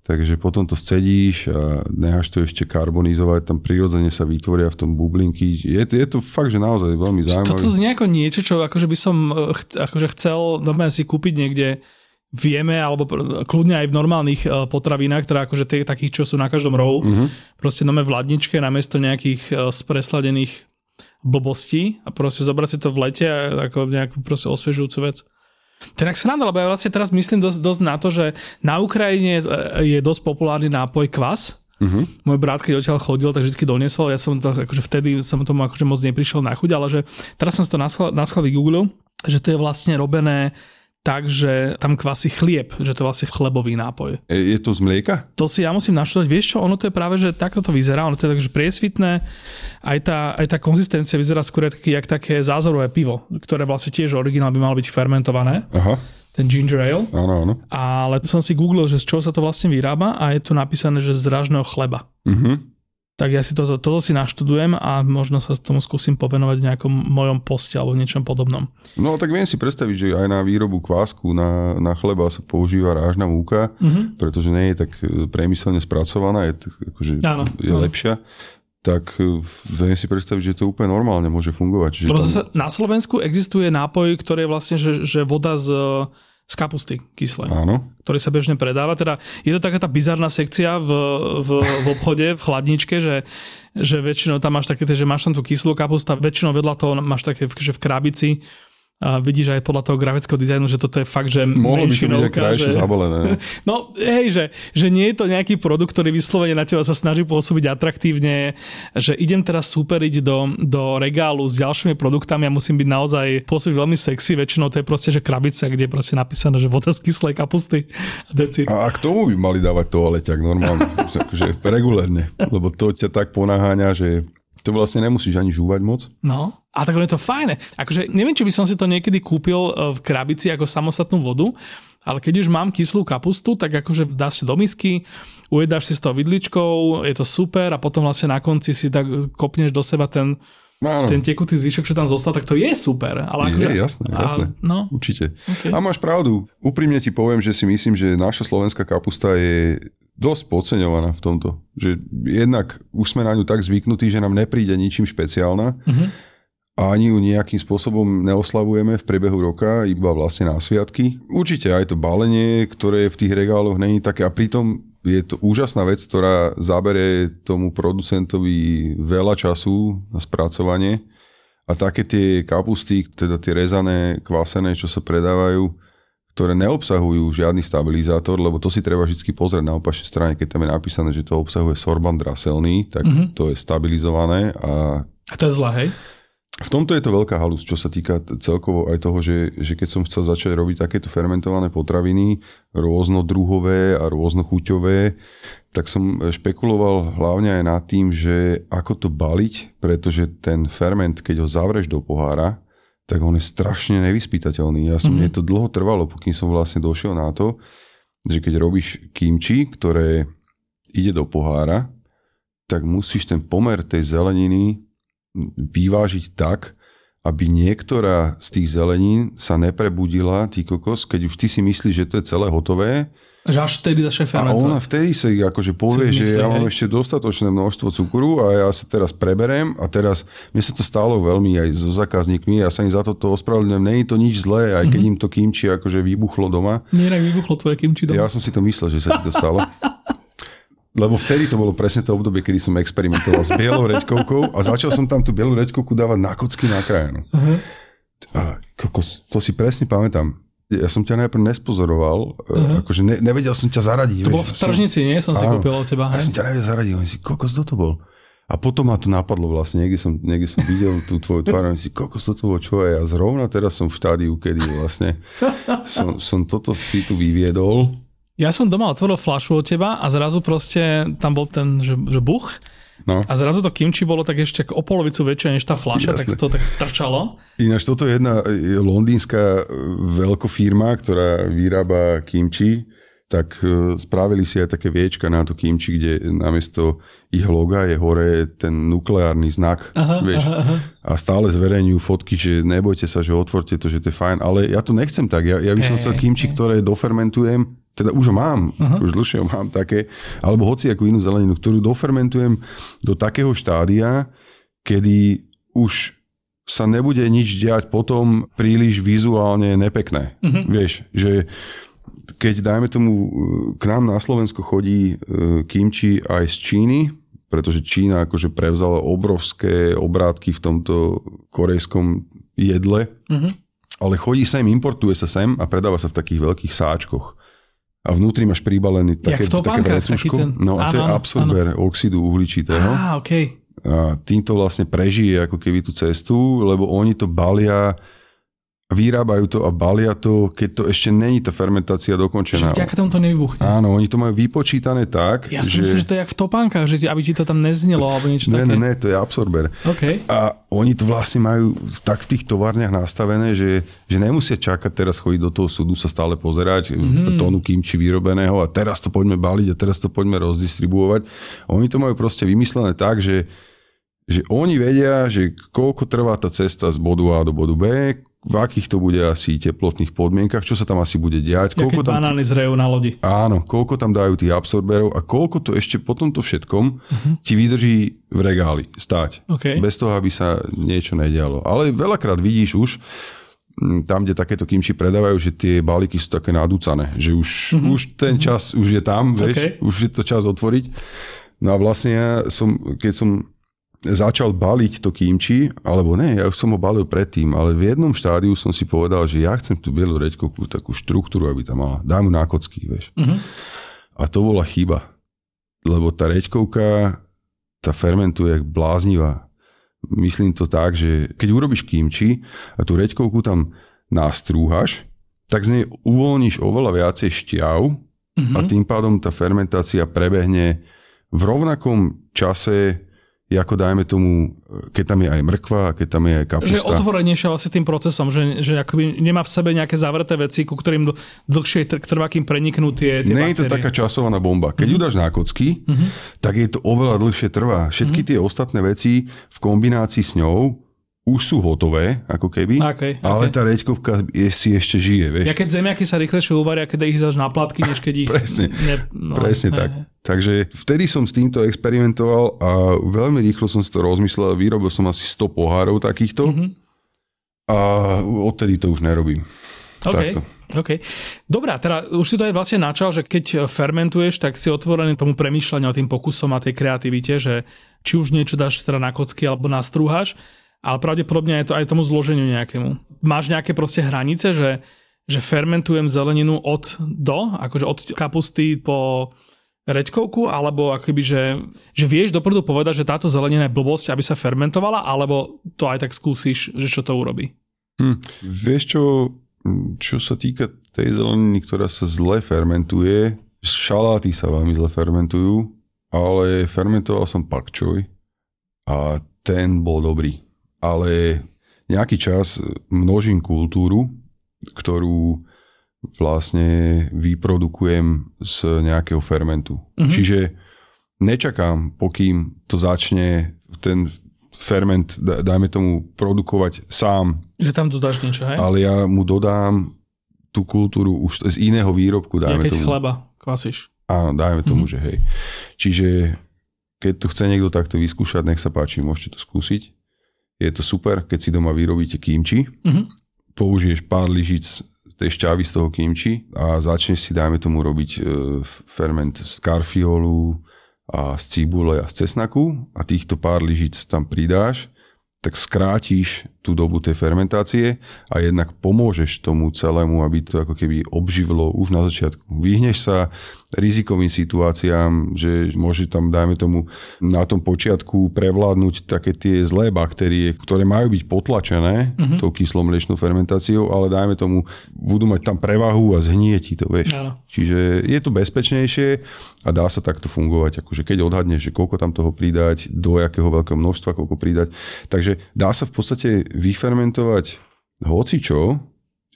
Speaker 2: Takže potom to scedíš a necháš to ešte karbonizovať, tam prirodzene sa vytvoria v tom bublinky. Je, je to fakt, že naozaj veľmi zaujímavé.
Speaker 1: Toto znie ako niečo, čo akože by som e, akože chcel normálne si kúpiť niekde vieme, alebo kľudne aj v normálnych e, potravinách, teda akože tie, takých, čo sú na každom rohu, uh-huh. proste nome v ladničke namiesto nejakých e, spresladených blbostí a proste zobrať si to v lete ako nejakú proste osviežujúcu vec. To je tak sranda, lebo ja vlastne teraz myslím dosť, dosť na to, že na Ukrajine je dosť populárny nápoj kvas, Uh-huh. Môj brat, keď odtiaľ chodil, tak vždy doniesol. Ja som to, akože vtedy som tomu akože moc neprišiel na chuť, ale že teraz som si to na schvál vygooglil, že to je vlastne robené tak, že tam kvasí chlieb, že to vlastne chlebový nápoj.
Speaker 2: Je to z mlieka?
Speaker 1: To si ja musím naštudovať. Vieš čo, ono to je práve, že takto to vyzerá, ono to je takže priesvitné, aj tá, aj tá konzistencia vyzerá skôr taký, jak také zázorové pivo, ktoré vlastne tiež originál by malo byť fermentované. Aha ten ginger ale.
Speaker 2: Áno, áno.
Speaker 1: Ale som si googlil, že z čoho sa to vlastne vyrába a je tu napísané, že z ražného chleba. Uh-huh tak ja si toto, toto si naštudujem a možno sa tomu skúsim povenovať v nejakom mojom poste alebo niečom podobnom.
Speaker 2: No tak viem si predstaviť, že aj na výrobu kvásku na, na chleba sa používa rážna múka, mm-hmm. pretože nie je tak e, priemyselne spracovaná, je, akože, áno, je áno. lepšia tak e, viem si predstaviť, že to úplne normálne môže fungovať.
Speaker 1: Že tam... na Slovensku existuje nápoj, ktorý je vlastne, že, že voda z z kapusty kyslej, Áno. ktorý sa bežne predáva. Teda je to taká tá bizarná sekcia v, v, v obchode, v chladničke, že, že väčšinou tam máš také, že máš tam tú kyslú kapustu a väčšinou vedľa toho máš také, že v krabici a vidíš aj podľa toho grafického dizajnu, že toto je fakt, že
Speaker 2: Mohlo by to byť krajšie že... zabalené. [laughs]
Speaker 1: No hej, že, že nie je to nejaký produkt, ktorý vyslovene na teba sa snaží pôsobiť atraktívne, že idem teraz superiť do, do regálu s ďalšími produktami a musím byť naozaj pôsobiť veľmi sexy, väčšinou to je proste, že krabica, kde je proste napísané, že voda z kyslej kapusty.
Speaker 2: A, a k tomu by mali dávať toaleťak normálne, [laughs] akože regulérne, lebo to ťa tak ponáháňa, že to vlastne nemusíš ani žúvať moc.
Speaker 1: No, a tak je to fajné. Akože neviem, či by som si to niekedy kúpil e, v krabici ako samostatnú vodu, ale keď už mám kyslú kapustu, tak akože dáš si do misky, ujedáš si s tou vidličkou, je to super a potom vlastne na konci si tak kopneš do seba ten, Áno. ten tekutý zvyšok, čo tam zostal, tak to je super. Ale
Speaker 2: akože, je, jasné, jasné. A, no. Určite. Okay. A máš pravdu. Úprimne ti poviem, že si myslím, že naša slovenská kapusta je dosť podceňovaná v tomto. Že jednak už sme na ňu tak zvyknutí, že nám nepríde ničím špeciálna. Uh-huh. A ani ju nejakým spôsobom neoslavujeme v priebehu roka, iba vlastne na sviatky. Určite aj to balenie, ktoré v tých regáloch není také a pritom je to úžasná vec, ktorá zabere tomu producentovi veľa času na spracovanie a také tie kapusty, teda tie rezané, kvasené, čo sa predávajú, ktoré neobsahujú žiadny stabilizátor, lebo to si treba vždy pozrieť na opačnej strane, keď tam je napísané, že to obsahuje sorban draselný, tak mm-hmm. to je stabilizované a...
Speaker 1: A to je zlé, hej?
Speaker 2: V tomto je to veľká halus, čo sa týka celkovo aj toho, že, že keď som chcel začať robiť takéto fermentované potraviny, rôznodruhové a rôznochuťové, tak som špekuloval hlavne aj nad tým, že ako to baliť, pretože ten ferment, keď ho zavreš do pohára, tak on je strašne nevyspytateľný. Ja som, mm-hmm. mne to dlho trvalo, pokým som vlastne došiel na to, že keď robíš kimči, ktoré ide do pohára, tak musíš ten pomer tej zeleniny vyvážiť tak, aby niektorá z tých zelenín sa neprebudila, ty kokos, keď už ty si myslíš, že to je celé hotové.
Speaker 1: Že až vtedy začne fermentovať.
Speaker 2: A ona vtedy sa akože povie, si že ja mám ešte dostatočné množstvo cukru a ja sa teraz preberem a teraz, mne sa to stalo veľmi aj so zákazníkmi, ja sa im za toto ospravedlňujem, není to nič zlé, aj keď mm-hmm. im to kimči akože vybuchlo doma.
Speaker 1: Nie, vybuchlo tvoje kimči doma.
Speaker 2: Ja som si to myslel, že sa ti to stalo. [laughs] Lebo vtedy to bolo presne to obdobie, kedy som experimentoval s bielou reďkovkou a začal som tam tú bielú reďkovku dávať na kocky na krajinu. Uh-huh. A kokos, to si presne pamätám. Ja som ťa najprv nespozoroval, uh-huh. akože ne, nevedel som ťa zaradiť.
Speaker 1: To bolo v tržnici, nie? Som si kúpil od teba.
Speaker 2: Ja som ťa nevedel zaradiť, si, kokos, kto to bol? A potom ma to napadlo vlastne, niekde som, niekde som videl tú tvoju tvár a si, kokos, toto bolo čo a ja zrovna teraz som v štádiu, kedy vlastne [laughs] som, som toto si tu vyviedol
Speaker 1: ja som doma otvoril flašu od teba a zrazu proste tam bol ten, že, že buch. No. A zrazu to kimči bolo tak ešte o polovicu väčšie než tá fľaša, tak to tak trčalo.
Speaker 2: Ináč toto je jedna londýnska veľkofirma, ktorá vyrába kimči tak e, spravili si aj také viečka na to kimči, kde namiesto ich loga je hore ten nukleárny znak. Aha, vieš, aha, aha. A stále zverejňujú fotky, že nebojte sa, že otvorte to, že to je fajn. Ale ja to nechcem tak. Ja, ja by som chcel kimči, ktoré dofermentujem, teda už mám, aha. už dlhšie mám také, alebo hoci ako inú zeleninu, ktorú dofermentujem do takého štádia, kedy už sa nebude nič diať potom príliš vizuálne nepekné. Uh-huh. Vieš, že keď dajme tomu, k nám na Slovensko chodí e, kimči aj z Číny, pretože Čína akože prevzala obrovské obrátky v tomto korejskom jedle, mm-hmm. ale chodí sem, importuje sa sem a predáva sa v takých veľkých sáčkoch. A vnútri máš príbalený také, také vrecúško. Ten... No a to je absorber áno. oxidu uhličitého.
Speaker 1: Á, okay.
Speaker 2: A týmto vlastne prežije ako keby tú cestu, lebo oni to balia vyrábajú to a balia to, keď to ešte není tá fermentácia dokončená.
Speaker 1: Že vďaka tomu to nevybuchne.
Speaker 2: Áno, oni to majú vypočítané tak,
Speaker 1: Ja si že... myslím, že to je jak v topánkach, že aby ti to tam neznelo alebo niečo
Speaker 2: ne,
Speaker 1: také.
Speaker 2: Ne, ne, to je absorber.
Speaker 1: Okay.
Speaker 2: A oni to vlastne majú tak v tých továrniach nastavené, že, že nemusia čakať teraz chodiť do toho súdu sa stále pozerať mm-hmm. tónu kimči vyrobeného a teraz to poďme baliť a teraz to poďme rozdistribuovať. Oni to majú proste vymyslené tak, že že oni vedia, že koľko trvá tá cesta z bodu A do bodu B, v akých to bude asi teplotných podmienkach, čo sa tam asi bude diať.
Speaker 1: Ja koľko tam banány zrejú na lodi.
Speaker 2: Áno, koľko tam dajú tých absorberov a koľko to ešte po tomto všetkom uh-huh. ti vydrží v regáli stáť. Okay. Bez toho, aby sa niečo nedialo. Ale veľakrát vidíš už, mm, tam, kde takéto kimči predávajú, že tie balíky sú také nadúcané, že už, uh-huh. už ten čas už je tam, vieš, okay. už je to čas otvoriť. No a vlastne ja som, keď som začal baliť to kimči, alebo ne, ja už som ho balil predtým, ale v jednom štádiu som si povedal, že ja chcem tú bielu reďkovku, takú štruktúru, aby tam mala. Daj mu nákocky, vieš. Uh-huh. A to bola chyba. Lebo tá reďkovka, tá fermentuje bláznivá. Myslím to tak, že keď urobíš kimči a tú reďkovku tam nastrúhaš, tak z nej uvoľníš oveľa viacej šťav uh-huh. a mhm. tým pádom tá fermentácia prebehne v rovnakom čase ako dajme tomu, keď tam je aj mrkva, keď tam je aj kapusta.
Speaker 1: Že otvorenejšia vlastne tým procesom, že, že akoby nemá v sebe nejaké zavreté veci, ku ktorým dlhšie trvá, kým preniknú tie, tie
Speaker 2: Nie je to taká časovaná bomba. Keď mm-hmm. ju dáš na kocky, mm-hmm. tak je to oveľa dlhšie trvá. Všetky mm-hmm. tie ostatné veci v kombinácii s ňou už sú hotové, ako keby,
Speaker 1: Okay,
Speaker 2: ale
Speaker 1: okay.
Speaker 2: tá reďkovka je, si ešte žije, vieš.
Speaker 1: Ja keď zemiaky sa rýchlejšie uvaria, keď ich dáš na platky, než keď ich...
Speaker 2: Presne,
Speaker 1: ne, no,
Speaker 2: Presne
Speaker 1: hej,
Speaker 2: tak.
Speaker 1: hej.
Speaker 2: Takže vtedy som s týmto experimentoval a veľmi rýchlo som si to rozmyslel. Vyrobil som asi 100 pohárov takýchto
Speaker 1: Mhm.
Speaker 2: a odtedy to už nerobím.
Speaker 1: OK,
Speaker 2: Takto.
Speaker 1: OK. Dobrá, teda už si to aj vlastne načal, že keď fermentuješ, tak si otvorený tomu premýšľaniu a tým pokusom a tej kreativite, že či už niečo dáš teda na kocky alebo nastrúhaš, ale pravdepodobne je to aj tomu zloženiu nejakému. Máš nejaké proste hranice, že, že fermentujem zeleninu od do, akože od kapusty po reďkovku, alebo akoby, že, že vieš dopredu povedať, že táto zelenina je blbosť, aby sa fermentovala, alebo to aj tak skúsiš, že čo to urobí.
Speaker 2: Hm. Vieš čo, čo sa týka tej zeleniny, ktorá sa zle fermentuje, šaláty sa veľmi zle fermentujú, ale fermentoval som pak choi a ten bol dobrý. Ale nejaký čas množím kultúru, ktorú vlastne vyprodukujem z nejakého fermentu.
Speaker 1: Mhm.
Speaker 2: Čiže nečakám, pokým to začne ten ferment, da- dajme tomu, produkovať sám
Speaker 1: Že tam dodáš niečo, hej?
Speaker 2: ale ja mu dodám tú kultúru už z iného výrobku,
Speaker 1: Ja
Speaker 2: dajme
Speaker 1: keď
Speaker 2: tomu.
Speaker 1: chleba kvasíš.
Speaker 2: Áno, dajme tomu,
Speaker 1: Mhm.
Speaker 2: že hej. Čiže keď to chce niekto takto vyskúšať, nech sa páči, môžete to skúsiť. Je to super, keď si doma vyrobíte kimči,
Speaker 1: Mhm.
Speaker 2: použiješ pár lyžic tej šťavy z toho kimči a začneš si, dajme tomu, robiť e, ferment z karfiolu a z cibule a z cesnaku a týchto pár lyžic tam pridáš, tak skrátiš tú dobu tej fermentácie a jednak pomôžeš tomu celému, aby to ako keby obživlo už na začiatku. Vyhneš sa rizikovým situáciám, že môže tam, dajme tomu, na tom počiatku prevládnuť také tie zlé baktérie, ktoré majú byť potlačené
Speaker 1: Mhm.
Speaker 2: tou kyslomliečnou fermentáciou, ale dajme tomu, budú mať tam prevahu a zhnie ti to, vieš.
Speaker 1: Áno.
Speaker 2: Čiže je to bezpečnejšie a dá sa takto fungovať. Akože keď odhadneš, že koľko tam toho pridať, do jakého veľkého množstva, koľko pridať. Takže dá sa v podstate vyfermentovať hocičo,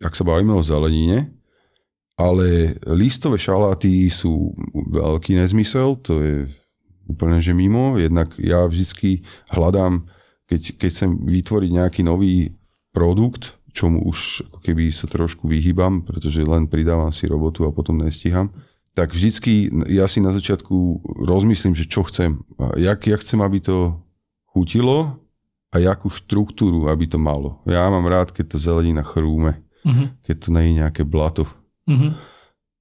Speaker 2: ak sa bavíme o zelenine, ale listové šaláty sú veľký nezmysel, to je úplne že mimo. Jednak ja vždycky hľadám, keď, keď chcem vytvoriť nejaký nový produkt, čomu už ako keby sa trošku vyhýbam, pretože len pridávam si robotu a potom nestíham, tak vždycky ja si na začiatku rozmyslím, že čo chcem. Jak ja chcem, aby to chutilo a jakú štruktúru, aby to malo. Ja mám rád, keď to zelenina chrúme,
Speaker 1: Mhm.
Speaker 2: keď to je nejaké blato.
Speaker 1: Mhm.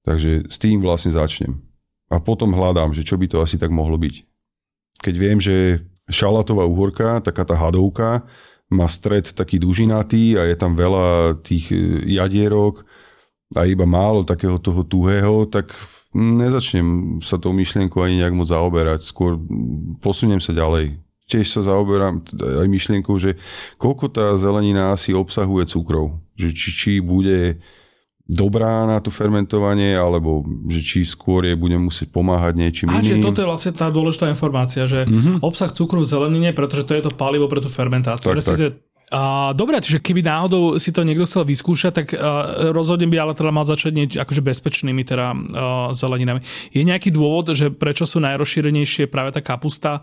Speaker 2: Takže s tým vlastne začnem. A potom hľadám, že čo by to asi tak mohlo byť. Keď viem, že šalatová uhorka, taká tá hadovka, má stred taký dužinatý a je tam veľa tých e, jadierok a iba málo takého toho tuhého, tak nezačnem sa tou myšlienkou ani nejak moc zaoberať. Skôr posuniem sa ďalej. Tiež sa zaoberám teda aj myšlienkou, že koľko tá zelenina asi obsahuje cukrov. Že či, či bude dobrá na to fermentovanie, alebo že či skôr je budem musieť pomáhať niečím
Speaker 1: A
Speaker 2: iným.
Speaker 1: toto je vlastne tá dôležitá informácia, že
Speaker 2: Mhm.
Speaker 1: obsah cukru v zelenine, pretože to je to palivo pre tú fermentáciu.
Speaker 2: Tak,
Speaker 1: Respektíve, A, dobre, čiže keby náhodou si to niekto chcel vyskúšať, tak uh, rozhodne by ale teda mal začať niečo akože bezpečnými teda uh, zeleninami. Je nejaký dôvod, že prečo sú najrozšírenejšie práve tá kapusta,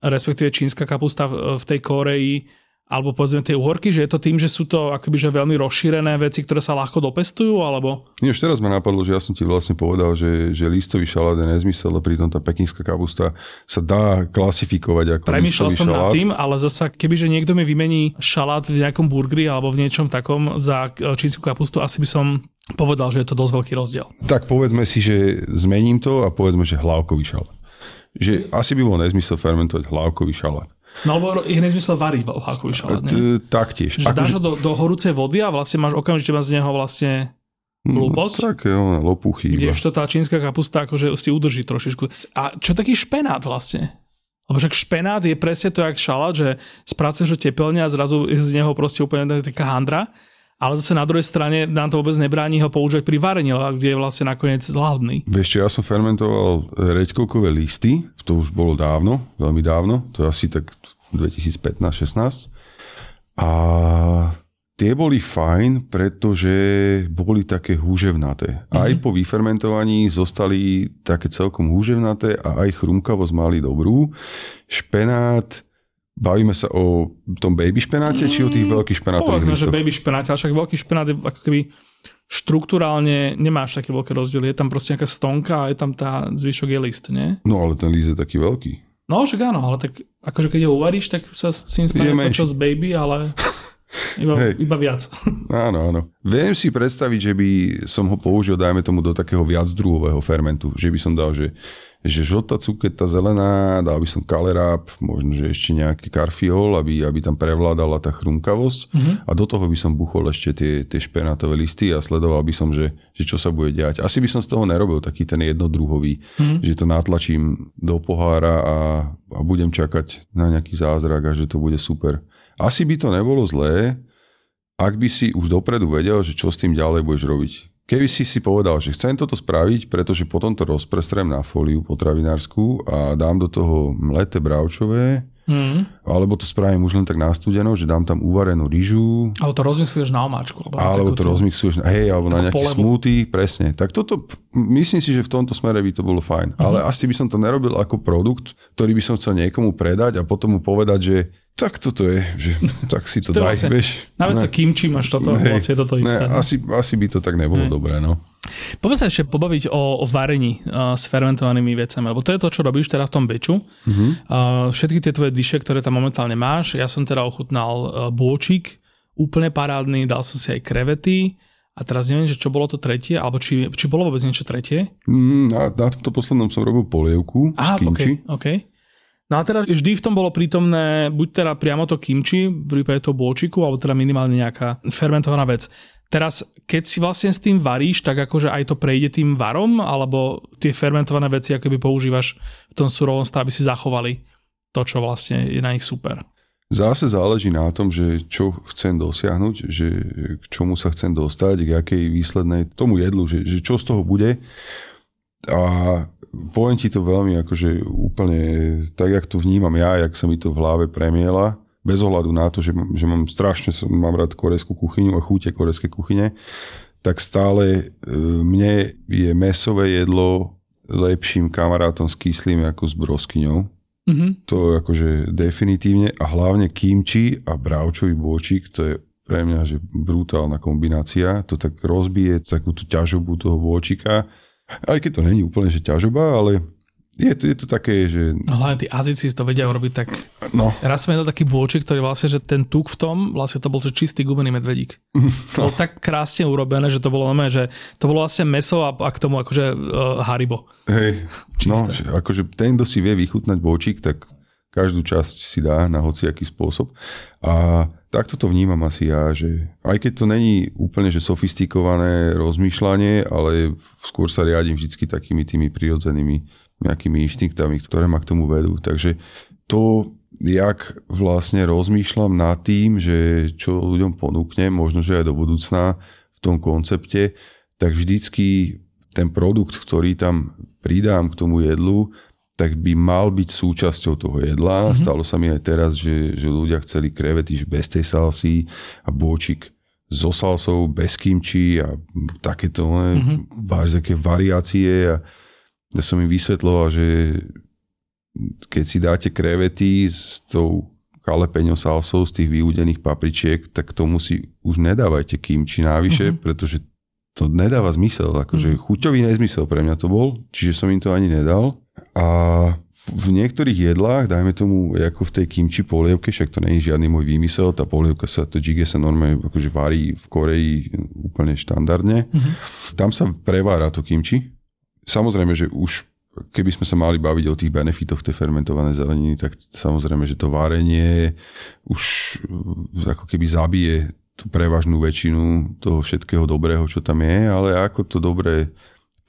Speaker 1: respektíve čínska kapusta v, tej Koreji, alebo povedzme tie uhorky, že je to tým, že sú to akoby že veľmi rozšírené veci, ktoré sa ľahko dopestujú, alebo...
Speaker 2: Nie, už teraz ma napadlo, že ja som ti vlastne povedal, že, že listový šalát je nezmysel, a pritom tá pekinská kapusta sa dá klasifikovať ako
Speaker 1: Premýšľal som
Speaker 2: šalát.
Speaker 1: nad tým, ale zasa kebyže niekto mi vymení šalát v nejakom burgeri alebo v niečom takom za e, čínsku kapustu, asi by som povedal, že je to dosť veľký rozdiel.
Speaker 2: Tak povedzme si, že zmením to a povedzme, že hlavkový šalát. Že asi by bol nezmysel fermentovať hlavkový šalát.
Speaker 1: No alebo je nezmysel variť veľhákový šalát.
Speaker 2: Taktiež.
Speaker 1: Že dáš
Speaker 2: Akože-
Speaker 1: ho do, do horúcej vody a vlastne máš okamžite z neho vlastne blúbosť.
Speaker 2: No, také one, lopuchy
Speaker 1: kdežto tá čínska kapusta akože si udrží trošičku. A čo taký špenát vlastne? Lebo však špenát je presne to, jak šalát, že spracuješ ho tepelne a zrazu z neho proste úplne taká handra. Ale zase na druhej strane nám to vôbec nebráni ho používať pri varení, kde je vlastne nakoniec lahodný.
Speaker 2: Vieš čo, ja som fermentoval reďkovkové listy, to už bolo dávno, veľmi dávno, to je asi tak 2015-16. A tie boli fajn, pretože boli také húževnaté. Mm-hmm. Aj po vyfermentovaní zostali také celkom húževnaté a aj chrumkavosť mali dobrú. Špenát Bavíme sa o tom baby špenáte, či o tých veľkých špenátových
Speaker 1: Povedzme, že baby špenát, ale však veľký špenát je ako keby štruktúrálne nemáš také veľké rozdiely. Je tam proste nejaká stonka a je tam tá zvyšok je list, nie?
Speaker 2: No ale ten líst je taký veľký.
Speaker 1: No, však áno, ale tak akože keď ho uvaríš, tak sa s tým stane to, čo z baby, ale [laughs] iba,
Speaker 2: Hej.
Speaker 1: iba viac. [laughs]
Speaker 2: Áno, áno. Viem si predstaviť, že by som ho použil, dajme tomu, do takého viacdruhového fermentu. Že by som dal, že, že žltá cuketa zelená, dal by som kaleráp, možno, že ešte nejaký karfiol, aby, aby tam prevládala tá chrumkavosť.
Speaker 1: Mhm.
Speaker 2: A do toho by som buchol ešte tie, tie špenátové listy a sledoval by som, že, že čo sa bude diať. Asi by som z toho nerobil taký ten jednodruhový,
Speaker 1: Mhm.
Speaker 2: že to natlačím do pohára a, a budem čakať na nejaký zázrak a že to bude super. Asi by to nebolo zlé, ak by si už dopredu vedel, že čo s tým ďalej budeš robiť. Keby si si povedal, že chcem toto spraviť, pretože potom to rozprestrem na fóliu potravinárskú a dám do toho mleté bravčové,
Speaker 1: Mm.
Speaker 2: alebo to spravím už len tak nástudenou, že dám tam uvarenú rýžu,
Speaker 1: Ale to rozmyslíš na omáčku. Alebo,
Speaker 2: alebo to na- hej, alebo na nejaký smoothie, presne. Tak toto, myslím si, že v tomto smere by to bolo fajn.
Speaker 1: Mhm.
Speaker 2: Ale asi by som to nerobil ako produkt, ktorý by som chcel niekomu predať a potom mu povedať, že tak toto je, že tak si to
Speaker 1: To
Speaker 2: daj,
Speaker 1: vlastne-
Speaker 2: vieš.
Speaker 1: Namiesto
Speaker 2: Ne.
Speaker 1: kimči máš toto,
Speaker 2: Hej.
Speaker 1: vlastne je toto isté.
Speaker 2: Ne,
Speaker 1: no.
Speaker 2: asi, asi by to tak nebolo
Speaker 1: Hej.
Speaker 2: dobré, no.
Speaker 1: Poďme sa ešte pobaviť o, o varení uh, s fermentovanými vecami, lebo to je to, čo robíš teraz v tom beču.
Speaker 2: Mhm.
Speaker 1: Uh, všetky tie tvoje dyše, ktoré tam momentálne máš, ja som teda ochutnal uh, bôčik, úplne parádny, dal som si aj krevety a teraz neviem, že čo bolo to tretie, alebo či, či bolo vôbec niečo tretie.
Speaker 2: Mm, Na, na tomto poslednom som robil polievku
Speaker 1: Aha,
Speaker 2: z kimči.
Speaker 1: OK, OK. No a teraz vždy v tom bolo prítomné buď teda priamo to kimči, v prípade toho bôčiku, alebo teda minimálne nejaká fermentovaná vec. Teraz, keď si vlastne s tým varíš, tak akože aj to prejde tým varom, alebo tie fermentované veci akoby používaš v tom surovom stave, aby si zachovali to, čo vlastne je na nich super.
Speaker 2: Zase záleží na tom, že čo chcem dosiahnuť, že k čomu sa chcem dostať, k akej výslednej tomu jedlu, že, že čo z toho bude. A poviem ti to veľmi akože úplne tak, jak to vnímam ja, jak sa mi to v hlave premiela, bez ohľadu na to, že, že mám strašne, mám rád korejskú kuchyňu a chúte korejskej kuchyne, tak stále e, mne je mesové jedlo lepším kamarátom s kyslým ako s broskyňou.
Speaker 1: Mhm.
Speaker 2: To akože definitívne a hlavne kimči a bravčový bôčik, to je pre mňa že brutálna kombinácia. To tak rozbije takú tú ťažobu toho bôčika. Aj keď to není úplne že ťažoba, ale je to, je to také, že
Speaker 1: No hlavne tí Azici to vedia urobiť tak.
Speaker 2: no,
Speaker 1: Raz som jedol taký bôčik, ktorý vlastne, že ten tuk v tom, vlastne to bol že čistý gumený medvedík. [laughs] To bolo tak krásne urobené, že to bolo normálne, že to bolo vlastne meso a, a k tomu akože uh, haribo.
Speaker 2: hej, no,
Speaker 1: Čisté.
Speaker 2: že akože ten, kto si vie vychutnať bôčik, tak každú časť si dá na hociaký spôsob. A takto to vnímam asi ja, že aj keď to není úplne že sofistikované rozmýšľanie, ale skôr sa riadím vždy takými tými prirodzenými nejakými inštinktami, ktoré ma k tomu vedú. Takže to, jak vlastne rozmýšľam nad tým, že čo ľuďom ponúknem, možno, že aj do budúcna v tom koncepte, tak vždycky ten produkt, ktorý tam pridám k tomu jedlu, tak by mal byť súčasťou toho jedla. Mm-hmm. Stalo sa mi aj teraz, že, že ľudia chceli krevety bez tej salsy a bôčik so salsou, bez kimči a takéto mm-hmm. také variácie a ja som im vysvetloval, že keď si dáte krevety s tou jalapeňo salsou z tých vyúdených papričiek, tak tomu si už nedávajte kimči návyše, mm-hmm. pretože to nedáva zmysel. Akože mm-hmm. chuťový nezmysel pre mňa to bol, čiže som im to ani nedal. A v niektorých jedlách, dajme tomu, ako v tej kimči polievke, však to nie je žiadny môj výmysel, tá polievka sa, to jjigae sa normálne akože varí v Koreji úplne štandardne. Mm-hmm. Tam sa prevára to kimči. Samozrejme, že už keby sme sa mali baviť o tých benefitoch tej fermentovanej zeleniny, tak samozrejme, že to varenie už ako keby zabije tú prevažnú väčšinu toho všetkého dobrého, čo tam je, ale ako to dobre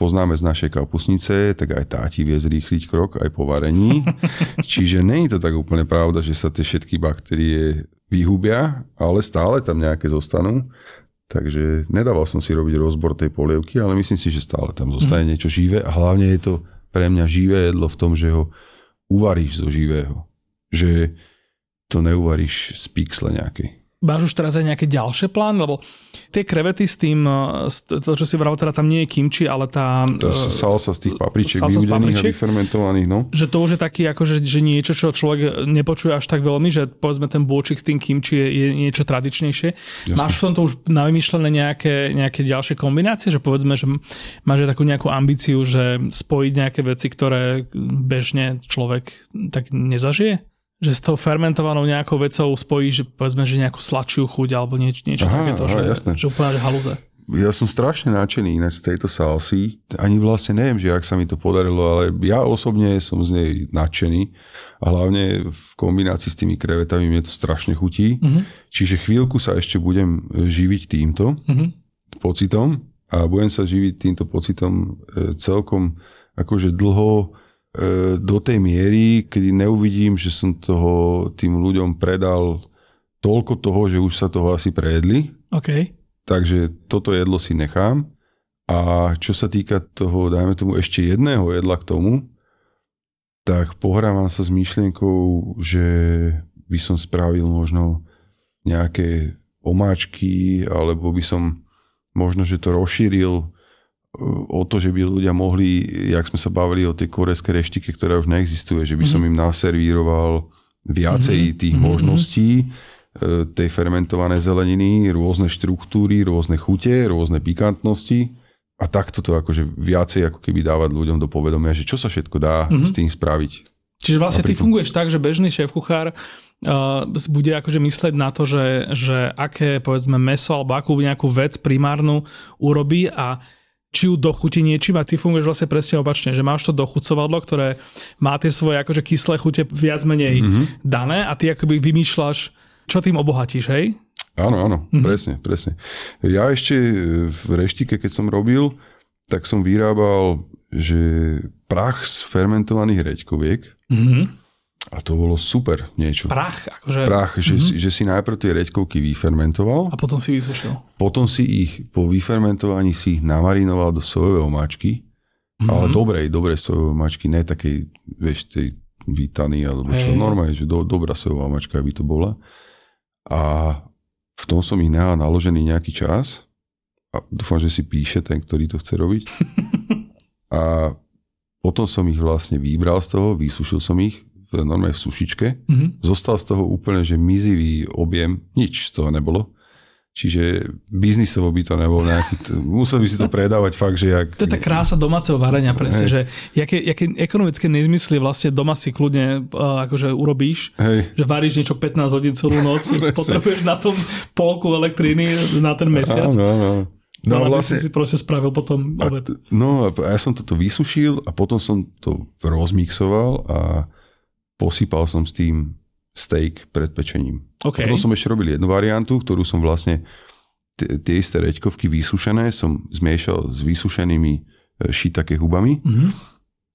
Speaker 2: poznáme z našej kapusnice, tak aj tá ti vie zrýchliť krok aj po varení. [laughs] Čiže nie je to tak úplne pravda, že sa tie všetky baktérie vyhubia, ale stále tam nejaké zostanú. Takže nedával som si robiť rozbor tej polievky, ale myslím si, že stále tam zostane niečo živé a hlavne je to pre mňa živé jedlo v tom, že ho uvaríš zo živého. Že to neuvaríš z pixle nejakej.
Speaker 1: Máš už teraz aj nejaké ďalšie plány? Lebo tie krevety s tým, e, to, čo si vral, teda tam nie je kimči, ale tá...
Speaker 2: To je salsa z tých papričiek, vyudených a vyfermentovaných, no.
Speaker 1: Že to už je taký, akože, že niečo, čo človek nepočuje až tak veľmi, že povedzme ten bôčik s tým kimči je, je niečo tradičnejšie. Jasne. Máš v tomto už navymýšľané nejaké, nejaké ďalšie kombinácie, že povedzme, že máš aj takú nejakú ambíciu, že spojiť nejaké veci, ktoré bežne človek tak nezažije? Že s tou fermentovanou nejakou vecou spojíš, povedzme, že nejakú sladšiu chuť alebo nieč, niečo aha, takéto, aha, že, jasné. že úplne že haluze.
Speaker 2: Ja som strašne nadšený ináč z tejto salsy. Ani vlastne neviem, že ak sa mi to podarilo, ale ja osobne som z nej nadšený. A hlavne v kombinácii s tými krevetami mi to strašne chutí. Uh-huh. Čiže chvíľku sa ešte budem živiť týmto uh-huh. pocitom a budem sa živiť týmto pocitom e, celkom akože dlho E, do tej miery, kedy neuvidím, že som toho tým ľuďom predal toľko toho, že už sa toho asi prejedli.
Speaker 1: OK.
Speaker 2: Takže toto jedlo si nechám. A čo sa týka toho, dajme tomu ešte jedného jedla k tomu, tak pohrávam sa s myšlienkou, že by som spravil možno nejaké omáčky, alebo by som možno, že to rozšíril o to, že by ľudia mohli, jak sme sa bavili o tej korejskej reštike, ktorá už neexistuje, že by som mhm. im naservíroval viacej mm-hmm. tých mm-hmm. možností e, tej fermentovanej zeleniny, rôzne štruktúry, rôzne chute, rôzne pikantnosti a takto to akože viacej ako keby dávať ľuďom do povedomia, že čo sa všetko dá mm-hmm. s tým spraviť.
Speaker 1: Čiže vlastne Napríklad... ty funguješ tak, že bežný šéf-kuchár uh, bude akože mysleť na to, že, že aké povedzme meso alebo akú nejakú vec primárnu urobí a či ju dochutí niečím a ty funguješ vlastne presne opačne, že máš to dochucovadlo, ktoré má tie svoje akože kyslé chute viac menej mm-hmm. dané a ty akoby vymýšľaš, čo tým obohatíš, hej?
Speaker 2: Áno, áno, mm-hmm. presne, presne. Ja ešte v reštike, keď som robil, tak som vyrábal, že prach z fermentovaných reďkoviek, mm-hmm a to bolo super niečo.
Speaker 1: Prach? Akože...
Speaker 2: Prach, že, mm-hmm. si, že si najprv tie reďkovky vyfermentoval.
Speaker 1: A potom si vysušil.
Speaker 2: Potom si ich, po vyfermentovaní si ich namarinoval do sojovej omáčky. Mm-hmm. Ale dobrej, dobrej sojovej omáčky, ne takej, vieš, tej vítany, alebo čo, hey. normálne, že do, dobrá sojová omáčka by to bola. A v tom som ich nehal naložený nejaký čas. A dúfam, že si píše ten, ktorý to chce robiť. [laughs] a potom som ich vlastne vybral z toho, vysušil som ich, normálne v sušičke. Mm-hmm. Zostal z toho úplne, že mizivý objem, nič z toho nebolo. Čiže biznisovo by to nebolo nejaký, [laughs] musel by si to predávať fakt, že jak...
Speaker 1: To je tá krása domáceho varenia presne, Hej. že jaké, jaké ekonomické nezmysly vlastne doma si kľudne uh, akože urobíš, Hej. že varíš niečo 15 hodín celú noc, [laughs] potrebuješ na tom polku elektriny na ten mesiac. Áno, áno. No, no vlastne, si si proste spravil potom obed.
Speaker 2: No a ja som toto vysušil a potom som to rozmixoval a posypal som s tým steak pred pečením. Okay. Potom som ešte robil jednu variantu, ktorú som vlastne tie isté reďkovky vysušené som zmiešal s vysušenými e, šitake hubami. Mm-hmm.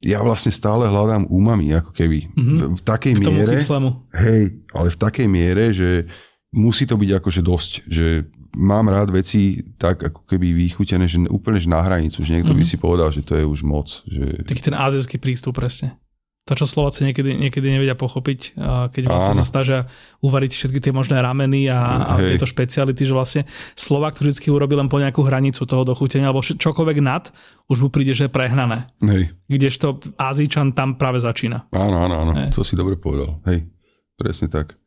Speaker 2: Ja vlastne stále hľadám umami, ako keby. Mm-hmm. V, v takej
Speaker 1: K
Speaker 2: miere...
Speaker 1: Kyslému.
Speaker 2: Hej, ale v takej miere, že musí to byť akože dosť, že mám rád veci tak ako keby vychutené, že úplne že na hranicu, že niekto mm-hmm. by mhm. si povedal, že to je už moc. Že...
Speaker 1: Taký ten azijský prístup presne to, čo Slováci niekedy, niekedy nevedia pochopiť, keď vlastne sa snažia uvariť všetky tie možné rameny a, a tieto špeciality, že vlastne Slovák to vždy urobí len po nejakú hranicu toho dochutenia, alebo čokoľvek nad, už mu príde, že je prehnané.
Speaker 2: Hej.
Speaker 1: Kdežto Azíčan tam práve začína.
Speaker 2: Áno, áno, áno, Hej. to si dobre povedal. Hej, presne tak.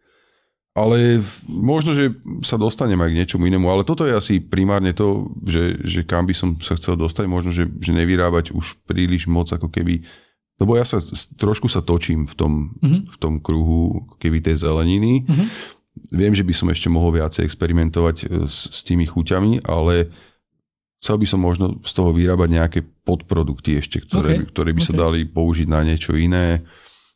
Speaker 2: Ale možno, že sa dostanem aj k niečomu inému, ale toto je asi primárne to, že, že kam by som sa chcel dostať, možno, že, že nevyrábať už príliš moc ako keby lebo ja sa trošku sa točím v tom, mm-hmm. v tom kruhu keby tej zeleniny. Mm-hmm. Viem, že by som ešte mohol viacej experimentovať e, s, s tými chuťami, ale chcel by som možno z toho vyrábať nejaké podprodukty ešte, ktoré, okay. ktoré by okay. sa dali použiť na niečo iné.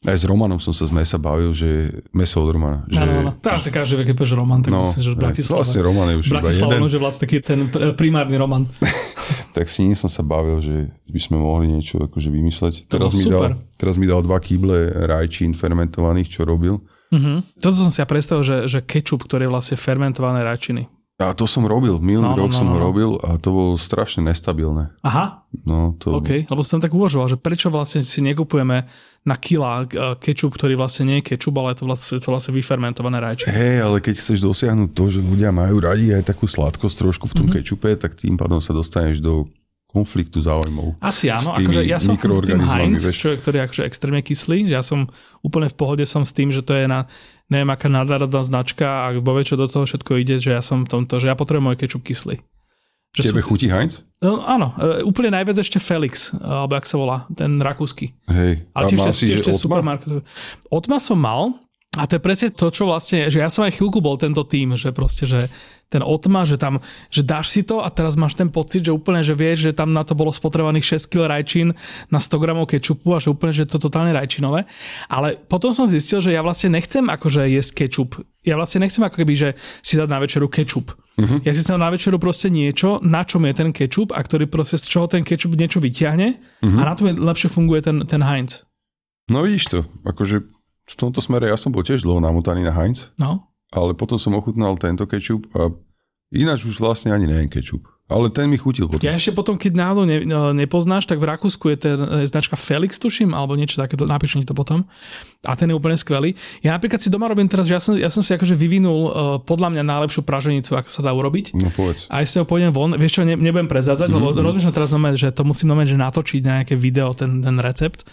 Speaker 2: Aj s Romanom som sa z mesa bavil, že meso od Romana. Že...
Speaker 1: No, no, no. Teraz sa každý vie, keď povieš Roman, tak no, myslím, že Bratislava.
Speaker 2: Vlastne Roman je už Bratislava
Speaker 1: iba jeden. vlastne taký ten primárny Roman. [laughs]
Speaker 2: tak s ním som sa bavil, že by sme mohli niečo akože vymysleť. Teraz mi, dal, teraz mi dal dva kýble rajčín fermentovaných, čo robil.
Speaker 1: Uh-huh. Toto som si ja predstavil, že, že kečup, ktorý je vlastne fermentované rajčiny.
Speaker 2: A to som robil, minulý
Speaker 1: No, no,
Speaker 2: rok
Speaker 1: no,
Speaker 2: som
Speaker 1: no,
Speaker 2: ho
Speaker 1: no.
Speaker 2: robil a to bolo strašne nestabilné.
Speaker 1: Aha,
Speaker 2: No, to...
Speaker 1: OK, lebo som tak uvažoval, že prečo vlastne si nekupujeme na kila eh, kečup, ktorý vlastne nie je kečup, ale je to vlastne, to vlastne vyfermentované rajčie.
Speaker 2: Hej, ale keď chceš dosiahnuť to, že ľudia majú radi aj takú sladkosť trošku v tom
Speaker 1: Mhm.
Speaker 2: mm-hmm. kečupe, tak tým pádom sa dostaneš do konfliktu záujmov.
Speaker 1: Asi áno,
Speaker 2: s
Speaker 1: akože ja som tým
Speaker 2: mikroorganizmami,
Speaker 1: Heinz, čo je, ktorý je akože extrémne kyslý, ja som úplne v pohode som s tým, že to je na neviem aká nadzárodná značka a vo čo do toho všetko ide, že ja som v tomto, že ja potrebujem môj kečup kyslý. Že
Speaker 2: Tebe chutí Heinz?
Speaker 1: No, áno, e, úplne najviac ešte Felix, alebo jak sa volá, ten rakúsky.
Speaker 2: Hej.
Speaker 1: Ale tiež,
Speaker 2: mal
Speaker 1: tiež,
Speaker 2: si, že
Speaker 1: tiež
Speaker 2: Otma?
Speaker 1: Otma som mal, a to je presne to, čo vlastne, že ja som aj chvíľku bol tento tým, že proste, že ten Otma, že tam, že dáš si to a teraz máš ten pocit, že úplne, že vieš, že tam na to bolo spotrebovaných 6 kg rajčín na 100 gramov kečupu a že úplne, že to totálne rajčinové. Ale potom som zistil, že ja vlastne nechcem akože jesť kečup. Ja vlastne nechcem ako keby, že si dať na večeru kečup. Uh-huh. Ja si chcem na večeru proste niečo, na čom je ten kečup a ktorý proste z čoho ten kečup niečo vyťahne uh-huh. a na tom je lepšie funguje ten, ten Heinz.
Speaker 2: No vidíš to, akože v tomto smere ja som bol tiež dlho namotaný na Heinz,
Speaker 1: No.
Speaker 2: ale potom som ochutnal tento kečup a ináč už vlastne ani neviem kečup. Ale ten mi chutil potom.
Speaker 1: Ja ešte potom, keď náhodou ne, no, nepoznáš, tak v Rakúsku je ten e, značka Felix, tuším, alebo niečo takéto, napíš mi to potom. A ten je úplne skvelý. Ja napríklad si doma robím teraz, že ja som, ja som si akože vyvinul uh, podľa mňa najlepšiu praženicu, ako sa dá urobiť.
Speaker 2: No povedz.
Speaker 1: A si ho pôjdem von, vieš čo, ne, nebudem prezádzať, mm-hmm. lebo rozmýšľam teraz že to musím moment, že natočiť na nejaké video, ten, ten recept.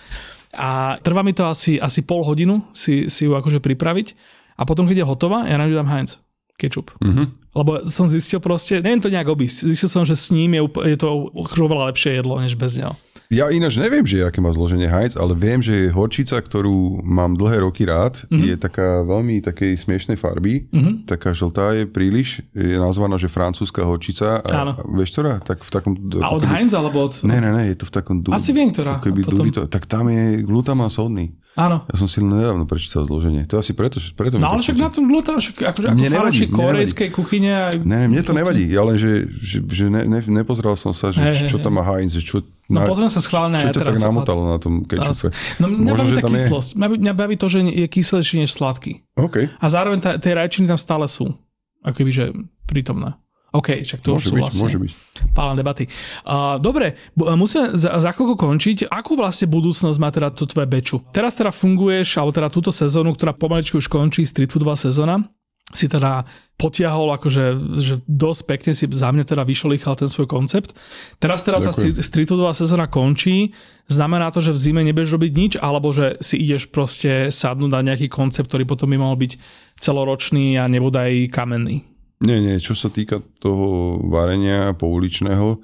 Speaker 1: A trvá mi to asi, asi pol hodinu si, si ju akože pripraviť. A potom, keď je hotová, ja na ňu dám Heinz kečup.
Speaker 2: Mhm.
Speaker 1: Lebo som zistil proste, neviem to nejak obísť, zistil som, že s ním je, je to akože oveľa lepšie jedlo, než bez neho.
Speaker 2: Ja ináč neviem, že aké má zloženie Heinz, ale viem, že horčica, ktorú mám dlhé roky rád, mm-hmm. je taká veľmi takej smiešnej farby. Mm-hmm. Taká žltá je príliš, je nazvaná, že francúzska horčica. A,
Speaker 1: Áno.
Speaker 2: vieš ktorá? Tak v takom...
Speaker 1: A od
Speaker 2: keby-
Speaker 1: Heinz alebo od...
Speaker 2: Ne, ne, ne, je to v takom... Du-
Speaker 1: Asi viem, ktorá.
Speaker 2: Keby
Speaker 1: potom-
Speaker 2: potom... to, tak tam je glutamán sodný.
Speaker 1: Áno.
Speaker 2: Ja som si nedávno prečítal zloženie. To asi preto, že preto
Speaker 1: No ale však na tom glután, však akože ako
Speaker 2: nevadí.
Speaker 1: korejskej kuchyne. Aj
Speaker 2: Ne, ne, mne to nevadí, ja len, že, že, že ne, ne, nepozeral som sa, že
Speaker 1: hej,
Speaker 2: čo
Speaker 1: hej.
Speaker 2: tam má Heinz, že čo,
Speaker 1: No pozriem sa schválne
Speaker 2: čo
Speaker 1: aj
Speaker 2: ťa tak namotalo na tom kečupe.
Speaker 1: No mňa
Speaker 2: Možno,
Speaker 1: baví tá
Speaker 2: tam je-
Speaker 1: kyslosť. Mňa, baví to, že je kyslejší než sladký.
Speaker 2: OK,
Speaker 1: A zároveň tá, tie rajčiny tam stále sú. Ako keby, že prítomné. OK, však to už
Speaker 2: môže
Speaker 1: sú
Speaker 2: byť,
Speaker 1: vlastne
Speaker 2: môže byť.
Speaker 1: pálne debaty. Uh, dobre, musíme za, za chvíľku končiť. Akú vlastne budúcnosť má teda to tvoje beču? Teraz teda funguješ, alebo teda túto sezónu, ktorá pomaličku už končí, street foodová sezóna, si teda potiahol akože že dosť pekne si za mňa teda vyšolíchal ten svoj koncept. Teraz teda tá
Speaker 2: Ďakujem.
Speaker 1: street- streetfoodová sezóna končí. Znamená to, že v zime nebudeš robiť nič, alebo že si ideš proste sadnúť na nejaký koncept, ktorý potom by mal byť celoročný a nebodaj kamenný.
Speaker 2: Nie, nie, čo sa týka toho varenia pouličného,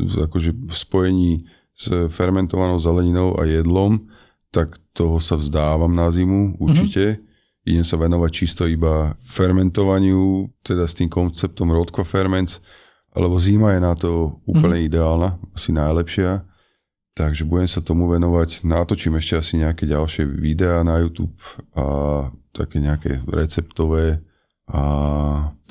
Speaker 2: akože v spojení s fermentovanou zeleninou a jedlom, tak toho sa vzdávam na zimu, určite. Mm-hmm. Idem sa venovať čisto iba fermentovaniu, teda s tým konceptom Rodko Ferments, lebo zima je na to úplne mm-hmm. ideálna, asi najlepšia. Takže budem sa tomu venovať, natočím ešte asi nejaké ďalšie videá na YouTube a také nejaké receptové a